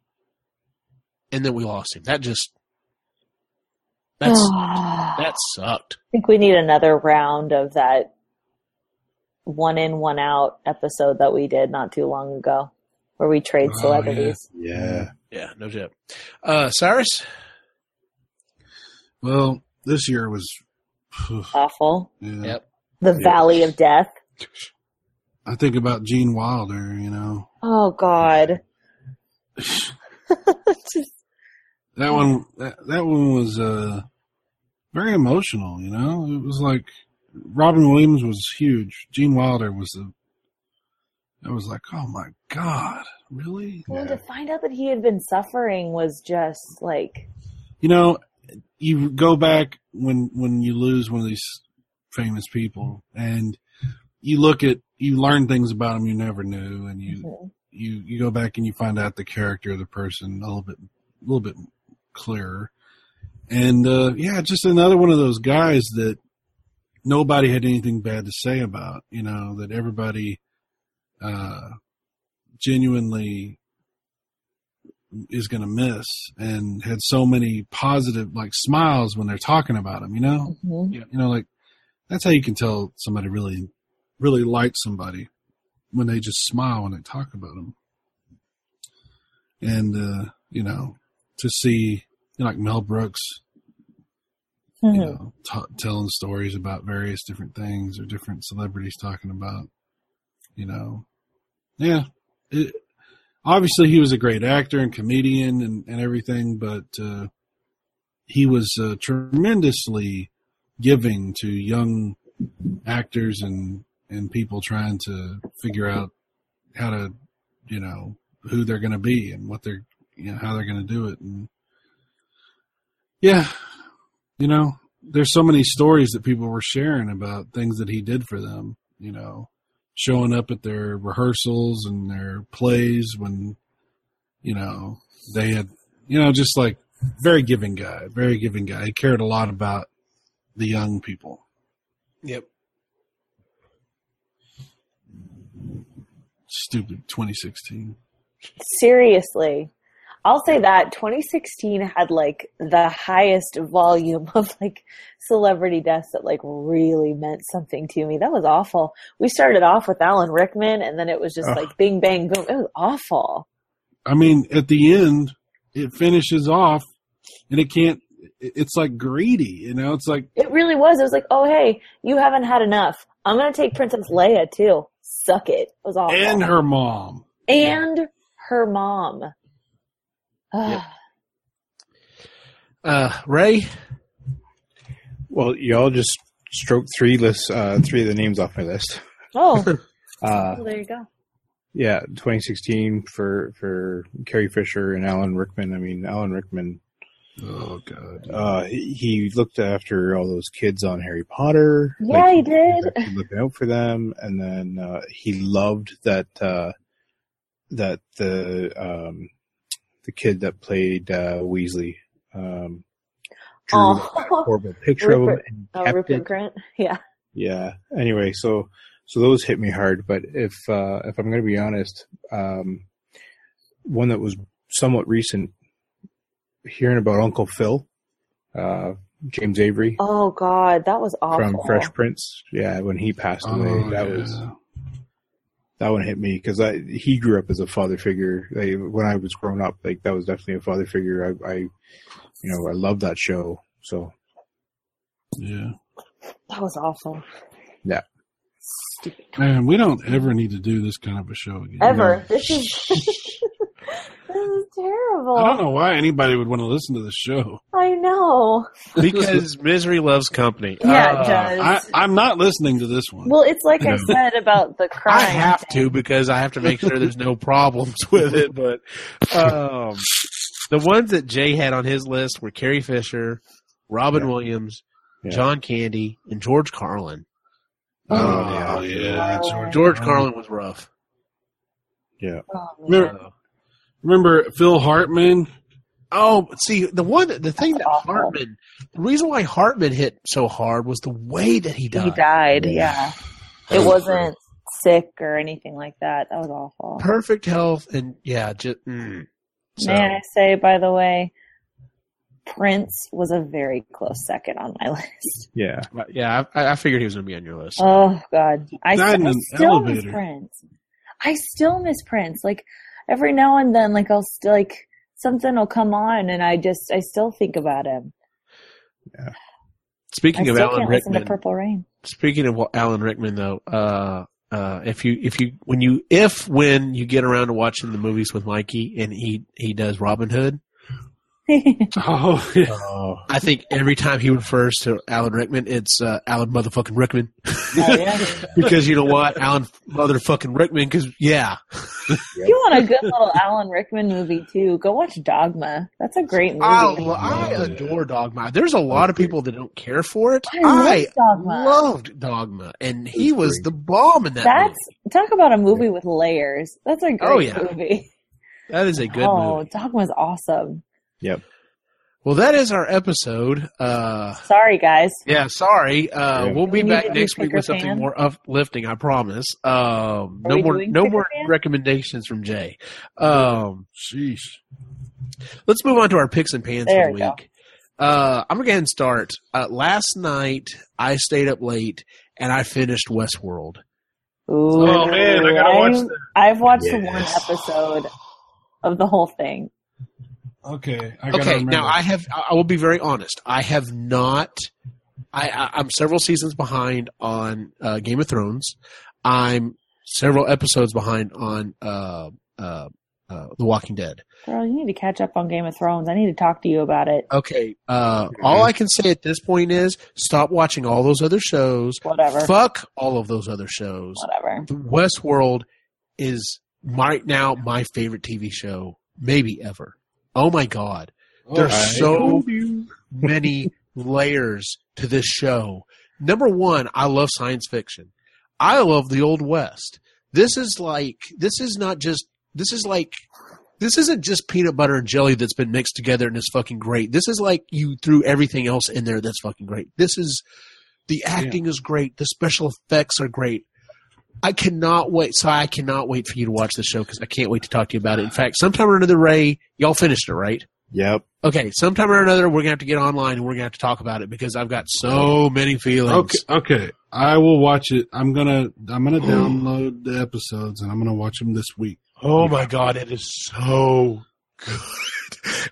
and then we lost him. That just that's that sucked. I think we need another round of that one in, one out episode that we did not too long ago, where we trade Oh, celebrities. Yeah. Yeah, no joke. Uh, Cyrus, Well, this year was. Awful. Yeah. Yep. The Yeah. Valley of Death. I think about Gene Wilder. You know, Oh God. Just- that one. That, that one was uh, very emotional. You know, it was like Robin Williams was huge. Gene Wilder was the. I was like, oh my god, really? well, to find out that he had been suffering was just like, you know, you go back when when you lose one of these famous people, and you look at you learn things about them you never knew, and you mhm. you you go back and you find out the character of the person a little bit a little bit clearer, and uh, yeah, just another one of those guys that nobody had anything bad to say about. You know that everybody uh, genuinely is going to miss and had so many positive like smiles when they're talking about him you know Mhm. you know like that's how you can tell somebody really really likes somebody when they just smile when they talk about them and uh you know to see you know, like mel brooks you Mhm. know ta telling stories about various different things or different celebrities talking about you know yeah it, obviously he was a great actor and comedian and, and everything but uh he was uh, tremendously giving to young actors and and people trying to figure out how to you know who they're going to be and what they're you know how they're going to do it and yeah you know there's so many stories that people were sharing about things that he did for them you know showing up at their rehearsals and their plays when you know they had you know just like very giving guy very giving guy he cared a lot about the young people Yep. stupid 2016 seriously. I'll say that 2016 had like the highest volume of like celebrity deaths that like really meant something to me. That was awful. We started off with Alan Rickman and then it was just Ugh. like bing bang boom. It was awful. i mean at the end it finishes off and it can't it's like greedy you know it's like It really was. It was like, oh hey, you haven't had enough. I'm gonna take Princess Leia too. Suck it. It was awful. and her mom and her mom. Yep. Uh, Ray, Well, y'all just stroked three lists, uh, three of the names off my list. Oh, Uh, well, there you go. yeah, 2016 for for Carrie Fisher and Alan Rickman. I mean, Alan Rickman. oh god Uh, he, he looked after all those kids on Harry Potter. Yeah, he did. actually looking out for them, and then uh, he loved that uh, that the um, the kid that played uh, Weasley um, drew Oh. that horrible picture of him Rupert- and Oh, Rupert it. Grant. Yeah. Yeah. Anyway, so so those hit me hard. But if uh, if I'm going to be honest, um, one that was somewhat recent, hearing about Uncle Phil, uh, James Avery Oh God, that was awful. from Fresh Prince. Yeah, when he passed away, Oh, that yeah. was that one hit me because I he grew up as a father figure. Like, when I was growing up, like that was definitely a father figure. I, I you know, I love that show. So yeah That was awful. Yeah. Stupid. man we don't ever need to do this kind of a show again Ever. This is. this is terrible. I don't know why anybody would want to listen to the show. I know. Because misery loves company. Yeah, Uh, it does. I, I'm not listening to this one. well, it's like I said about the crime. I have to because I have to make sure there's no problems with it. But um, the ones that Jay had on his list were Carrie Fisher, Robin Yeah. Williams, Yeah. John Candy, and George Carlin. oh, yeah. George, George Carlin was rough. Yeah. Oh, man. Remember, remember Phil Hartman? Oh, see, the one, the thing that awful. Hartman, the reason why Hartman hit so hard was the way that he died. He died. Yeah, it wasn't sick or anything like that. That was awful. Perfect health, and yeah, just mm. so, May I say, by the way, Prince was a very close second on my list. Yeah. yeah, I, I figured he was going to be on your list. Oh God, I, Died I an still miss. Prince. I still miss Prince. Like every now and then, like I'll still like something will come on, and I just I still think about him. Yeah. Speaking of still Alan can't listen to Rickman, Purple Rain. speaking of Alan Rickman, though, uh, uh, if you if you when you if when you get around to watching the movies with Mikey and he he does Robin Hood, Oh, yeah. Oh, I think every time he refers to Alan Rickman, it's uh, Alan motherfucking Rickman. Oh, yeah. because you know what, Alan motherfucking Rickman. Because yeah, If you want a good little Alan Rickman movie too, go watch Dogma. That's a great movie. I, I adore Dogma. There's a lot of people that don't care for it. I love I Dogma. loved Dogma, and he was the bomb in that. That's movie. talk about a movie with layers. That's a great Oh, yeah. movie. That is a good oh, movie. Dogma's awesome. Yep. Well, that is our episode. Uh, Sorry, guys. yeah, sorry. Uh, Yeah. we'll be We back next week with something Pan? more uplifting. I promise. Um, no more, no more Pan? recommendations from Jay. Um, Sheesh. let's move on to our picks and pans There for the week. Uh, I'm gonna go ahead and start. Uh, last night I stayed up late and I finished Westworld. Ooh, Oh, man, I gotta watch I'm- that. I've watched one episode of the whole thing. Okay. I Okay, remember. now I have. I I will be very honest. I have not. I, I I'm several seasons behind on uh, Game of Thrones. I'm several episodes behind on uh, uh, uh, The Walking Dead. Girl, you need to catch up on Game of Thrones. I need to talk to you about it. Okay, uh, all I can say at this point is stop watching all those other shows. Whatever. Fuck all of those other shows. Whatever. Westworld is right now my favorite TV show, maybe ever. Oh my god. There's I so many layers to this show. Number one, I love science fiction. I love the old west. This is like this is not just this is like this isn't just peanut butter and jelly that's been mixed together and is fucking great. This is like you threw everything else in there that's fucking great. This is the acting is great. The special effects are great. I cannot wait. So I cannot wait for you to watch the show because I can't wait to talk to you about it. In fact, sometime or another, Ray, y'all finished it, right? Yep. Okay, sometime or another, we're gonna have to get online and we're gonna have to talk about it because I've got so many feelings. Okay, okay. I will watch it. I'm gonna I'm gonna download the episodes and I'm gonna watch them this week. Oh my god, it is so good.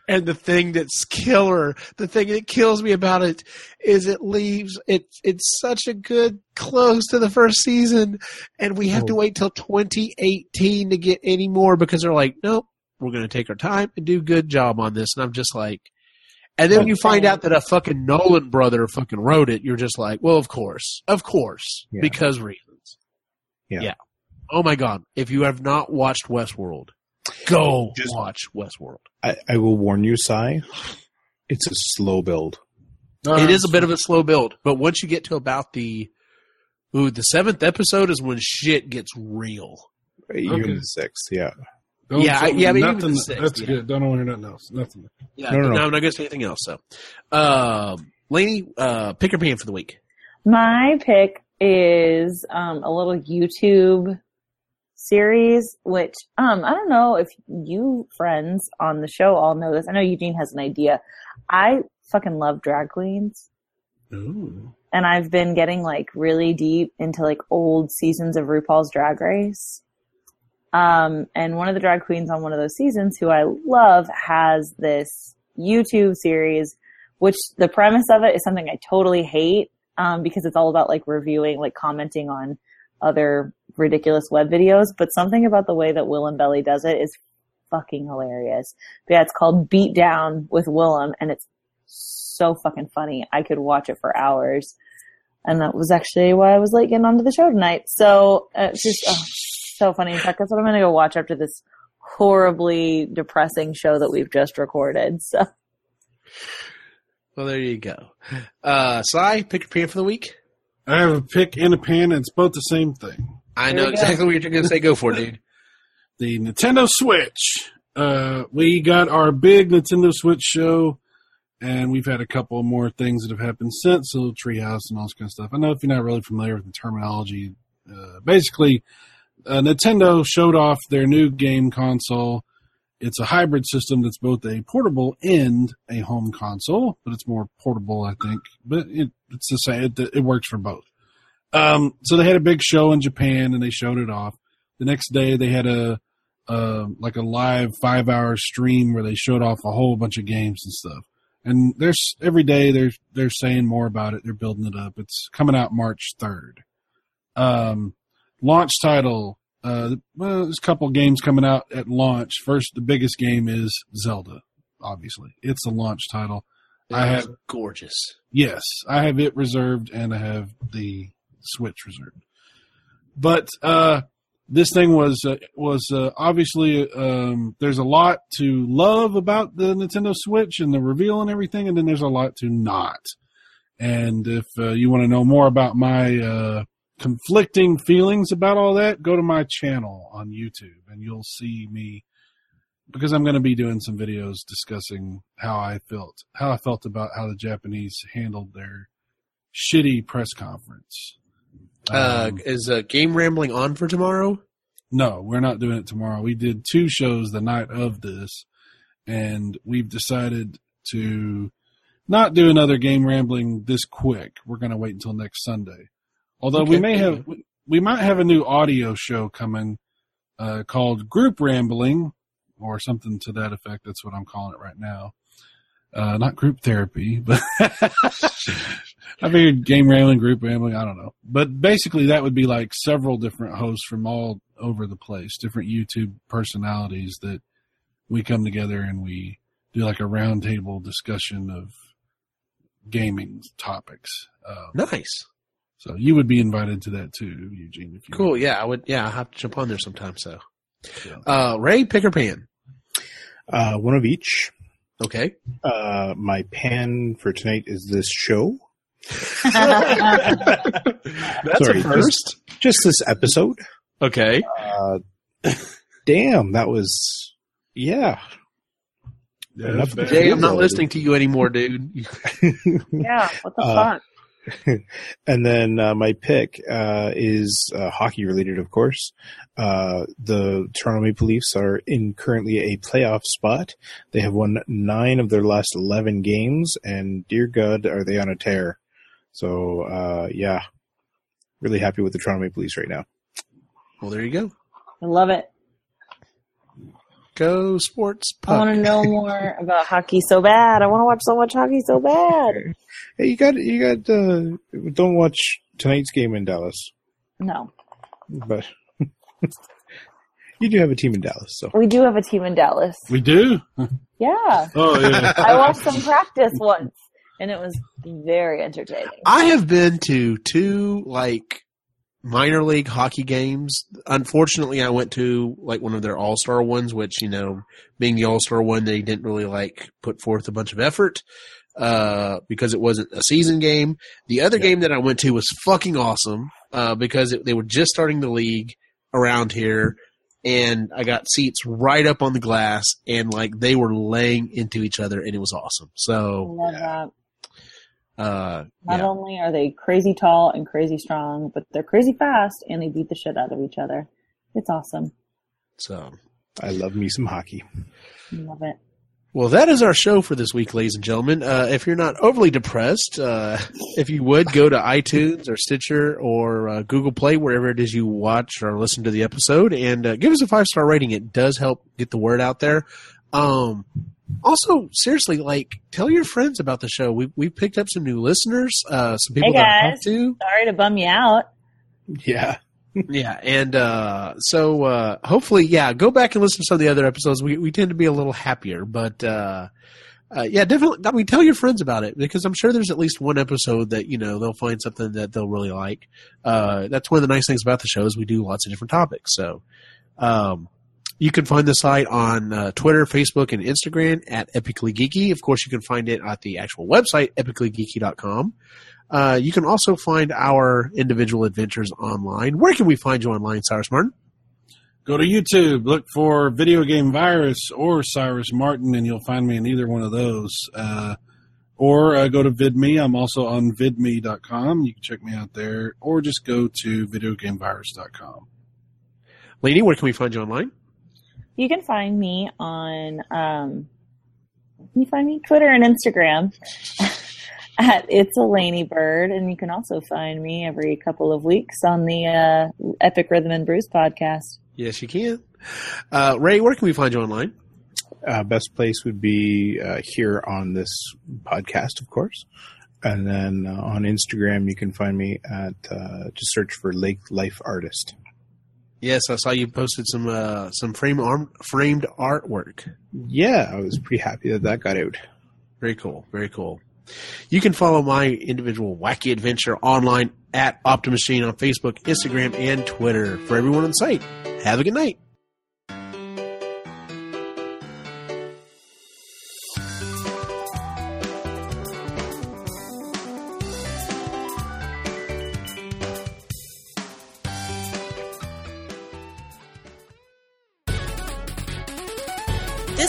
And the thing that's killer, the thing that kills me about it is it leaves it it's such a good close to the first season and we have to oh. wait till 2018 to get any more because they're like, nope, we're going to take our time and do a good job on this. And I'm just like, and then when you find out that a fucking Nolan brother fucking wrote it, you're just like, well, of course, of course, Yeah. because reasons. Yeah. Yeah. Oh my god! If you have not watched Westworld, go Just- watch Westworld. I, I will warn you, Cy. It's a slow build. it is a bit of a slow build, but once you get to about the ooh, the seventh episode is when shit gets real. Even Okay. the sixth, yeah. Don't Yeah, I- yeah, I me mean, even nothing. the sixth, that's yeah. good. Don't want to hear nothing else. Nothing. Yeah, No, no, no, no. I'm not going to say anything else. So, uh, Laney, uh, pick your pan for the week. My pick is um, a little YouTube series, which um, I don't know if you friends on the show all know this. I know Eugene has an idea. I fucking love drag queens. Ooh. and I've been getting like really deep into like old seasons of RuPaul's Drag Race. Um, and one of the drag queens on one of those seasons, who I love, has this YouTube series, which the premise of it is something I totally hate, um, because it's all about like reviewing, like commenting on other ridiculous web videos. But something about the way that Willam Belli does it is fucking hilarious. But yeah, it's called Beat Down with Willam, and it's so fucking funny. I could watch it for hours. And that was actually why I was late getting onto the show tonight. So uh, it's just oh, so funny. In fact, that's what I'm going to go watch after this horribly depressing show that we've just recorded. So Well, there you go. Uh, Cy, pick your pan for the week. I have a pick and a pan, and it's both the same thing. I There know we go. exactly what you're going to say. Go for it, dude. the Nintendo Switch. Uh, we got our big Nintendo Switch show, and we've had a couple more things that have happened since, so Treehouse and all this kind of stuff. I know if you're not really familiar with the terminology, uh, basically, uh, Nintendo showed off their new game console. It's a hybrid system that's both a portable and a home console, but it's more portable, I think. But it, it's the same; it, it works for both. Um, so they had a big show in Japan, and they showed it off. The next day, they had a uh, like a live five hour stream where they showed off a whole bunch of games and stuff. And there's every day they're they're saying more about it. They're building it up. It's coming out March third. Um, launch title. Uh, well, there's a couple games coming out at launch. First, the biggest game is Zelda. Obviously, it's a launch title. I have gorgeous. Yes, I have it reserved and I have the Switch reserved. But uh, this thing was uh, was uh, obviously um, there's a lot to love about the Nintendo Switch and the reveal and everything, and then there's a lot to not. And if uh, you want to know more about my uh, conflicting feelings about all that, go to my channel on YouTube, and you'll see me because I'm going to be doing some videos discussing how I felt, how I felt about how the Japanese handled their shitty press conference. Uh, Um, is uh, Game Rambling on for tomorrow? no, we're not doing it tomorrow. We did two shows the night of this, and we've decided to not do another game rambling this quick. We're going to wait until next Sunday. Although we may have, we might have a new audio show coming uh, called Group Rambling or something to that effect. That's what I'm calling it right now. Uh, not group therapy, but I figured game rambling, group rambling. I don't know, but basically that would be like several different hosts from all over the place, different YouTube personalities that we come together and we do like a roundtable discussion of gaming topics. Um, Nice. so you would be invited to that too, Eugene. If you Cool. Yeah, I would. Yeah, I'll have to jump on there sometime. So, Yeah. uh, Ray, pick or pan. Uh, one of each. Okay. Uh, my pan for tonight is this show. That's Sorry, a first. Just this episode. Okay. Uh, damn, that was yeah. Yeah, Enough that's. Jay, I'm not listening to you anymore, dude. yeah, what the Uh, fuck? and then uh, my pick uh, is uh, hockey related, of course. Uh, the Toronto Maple Leafs are in currently a playoff spot. They have won nine of their last eleven games, and dear God, are they on a tear? So uh, yeah, really happy with the Toronto Maple Leafs right now. Well, there you go. I love it. Go sports. I want to know more about hockey so bad. I want to watch so much hockey so bad. Hey, you got you got. Uh, don't watch tonight's game in Dallas, No, but you do have a team in Dallas, so we do have a team in Dallas. We do. Yeah, Oh yeah. I watched some practice once, and it was very entertaining. I have been to two like minor league hockey games. Unfortunately, I went to like one of their all star ones, which you know, being the all star one, they didn't really like put forth a bunch of effort uh, because it wasn't a season game. The other game that I went to was fucking awesome uh, because it, they were just starting the league around here. And I got seats right up on the glass, and like they were laying into each other, and it was awesome. I So, love that. Uh, Not yeah. only are they crazy tall and crazy strong, but they're crazy fast, and they beat the shit out of each other. It's awesome. so I love me some hockey. Love it. Well, that is our show for this week, ladies and gentlemen. Uh, if you're not overly depressed, uh, if you would go to iTunes or Stitcher or uh, Google Play, wherever it is you watch or listen to the episode, and uh, give us a five star rating. It does help get the word out there. Um, also, seriously, like tell your friends about the show. We we picked up some new listeners, uh, some people Hey, that I guys. talked to. Sorry to bum you out. Yeah. yeah, and uh, so uh, hopefully, yeah, go back and listen to some of the other episodes. We we tend to be a little happier, but uh, uh, yeah, definitely. I mean, tell your friends about it because I'm sure there's at least one episode that you know they'll find something that they'll really like. Uh, that's one of the nice things about the show is we do lots of different topics. So, um, you can find the site on uh, Twitter, Facebook, and Instagram at Epically Geeky. Of course, you can find it at the actual website, epicallygeeky.com. Uh, you can also find our individual adventures online. Where can we find you online, Cyrus Martin? Go to YouTube, look for Video Game Virus or Cyrus Martin, and you'll find me in either one of those. Uh, or uh, go to VidMe. I'm also on vidme.com. You can check me out there. Or just go to videogamevirus.com. Laney, where can we find you online? You can find me on um, can you find me Twitter and Instagram at it's a Laney Bird, and you can also find me every couple of weeks on the uh, Epic Rhythm and Bruce podcast. Yes, you can. Uh, Ray, where can we find you online? Uh, best place would be uh, here on this podcast, of course. And then uh, on Instagram, you can find me at uh, just search for Lake Life Artist. Yes, I saw you posted some uh, some frame arm, framed artwork. Yeah, I was pretty happy that that got out. Very cool. Very cool. You can follow my individual wacky adventure online at Optimachine on Facebook, Instagram, and Twitter. For everyone on site, have a good night.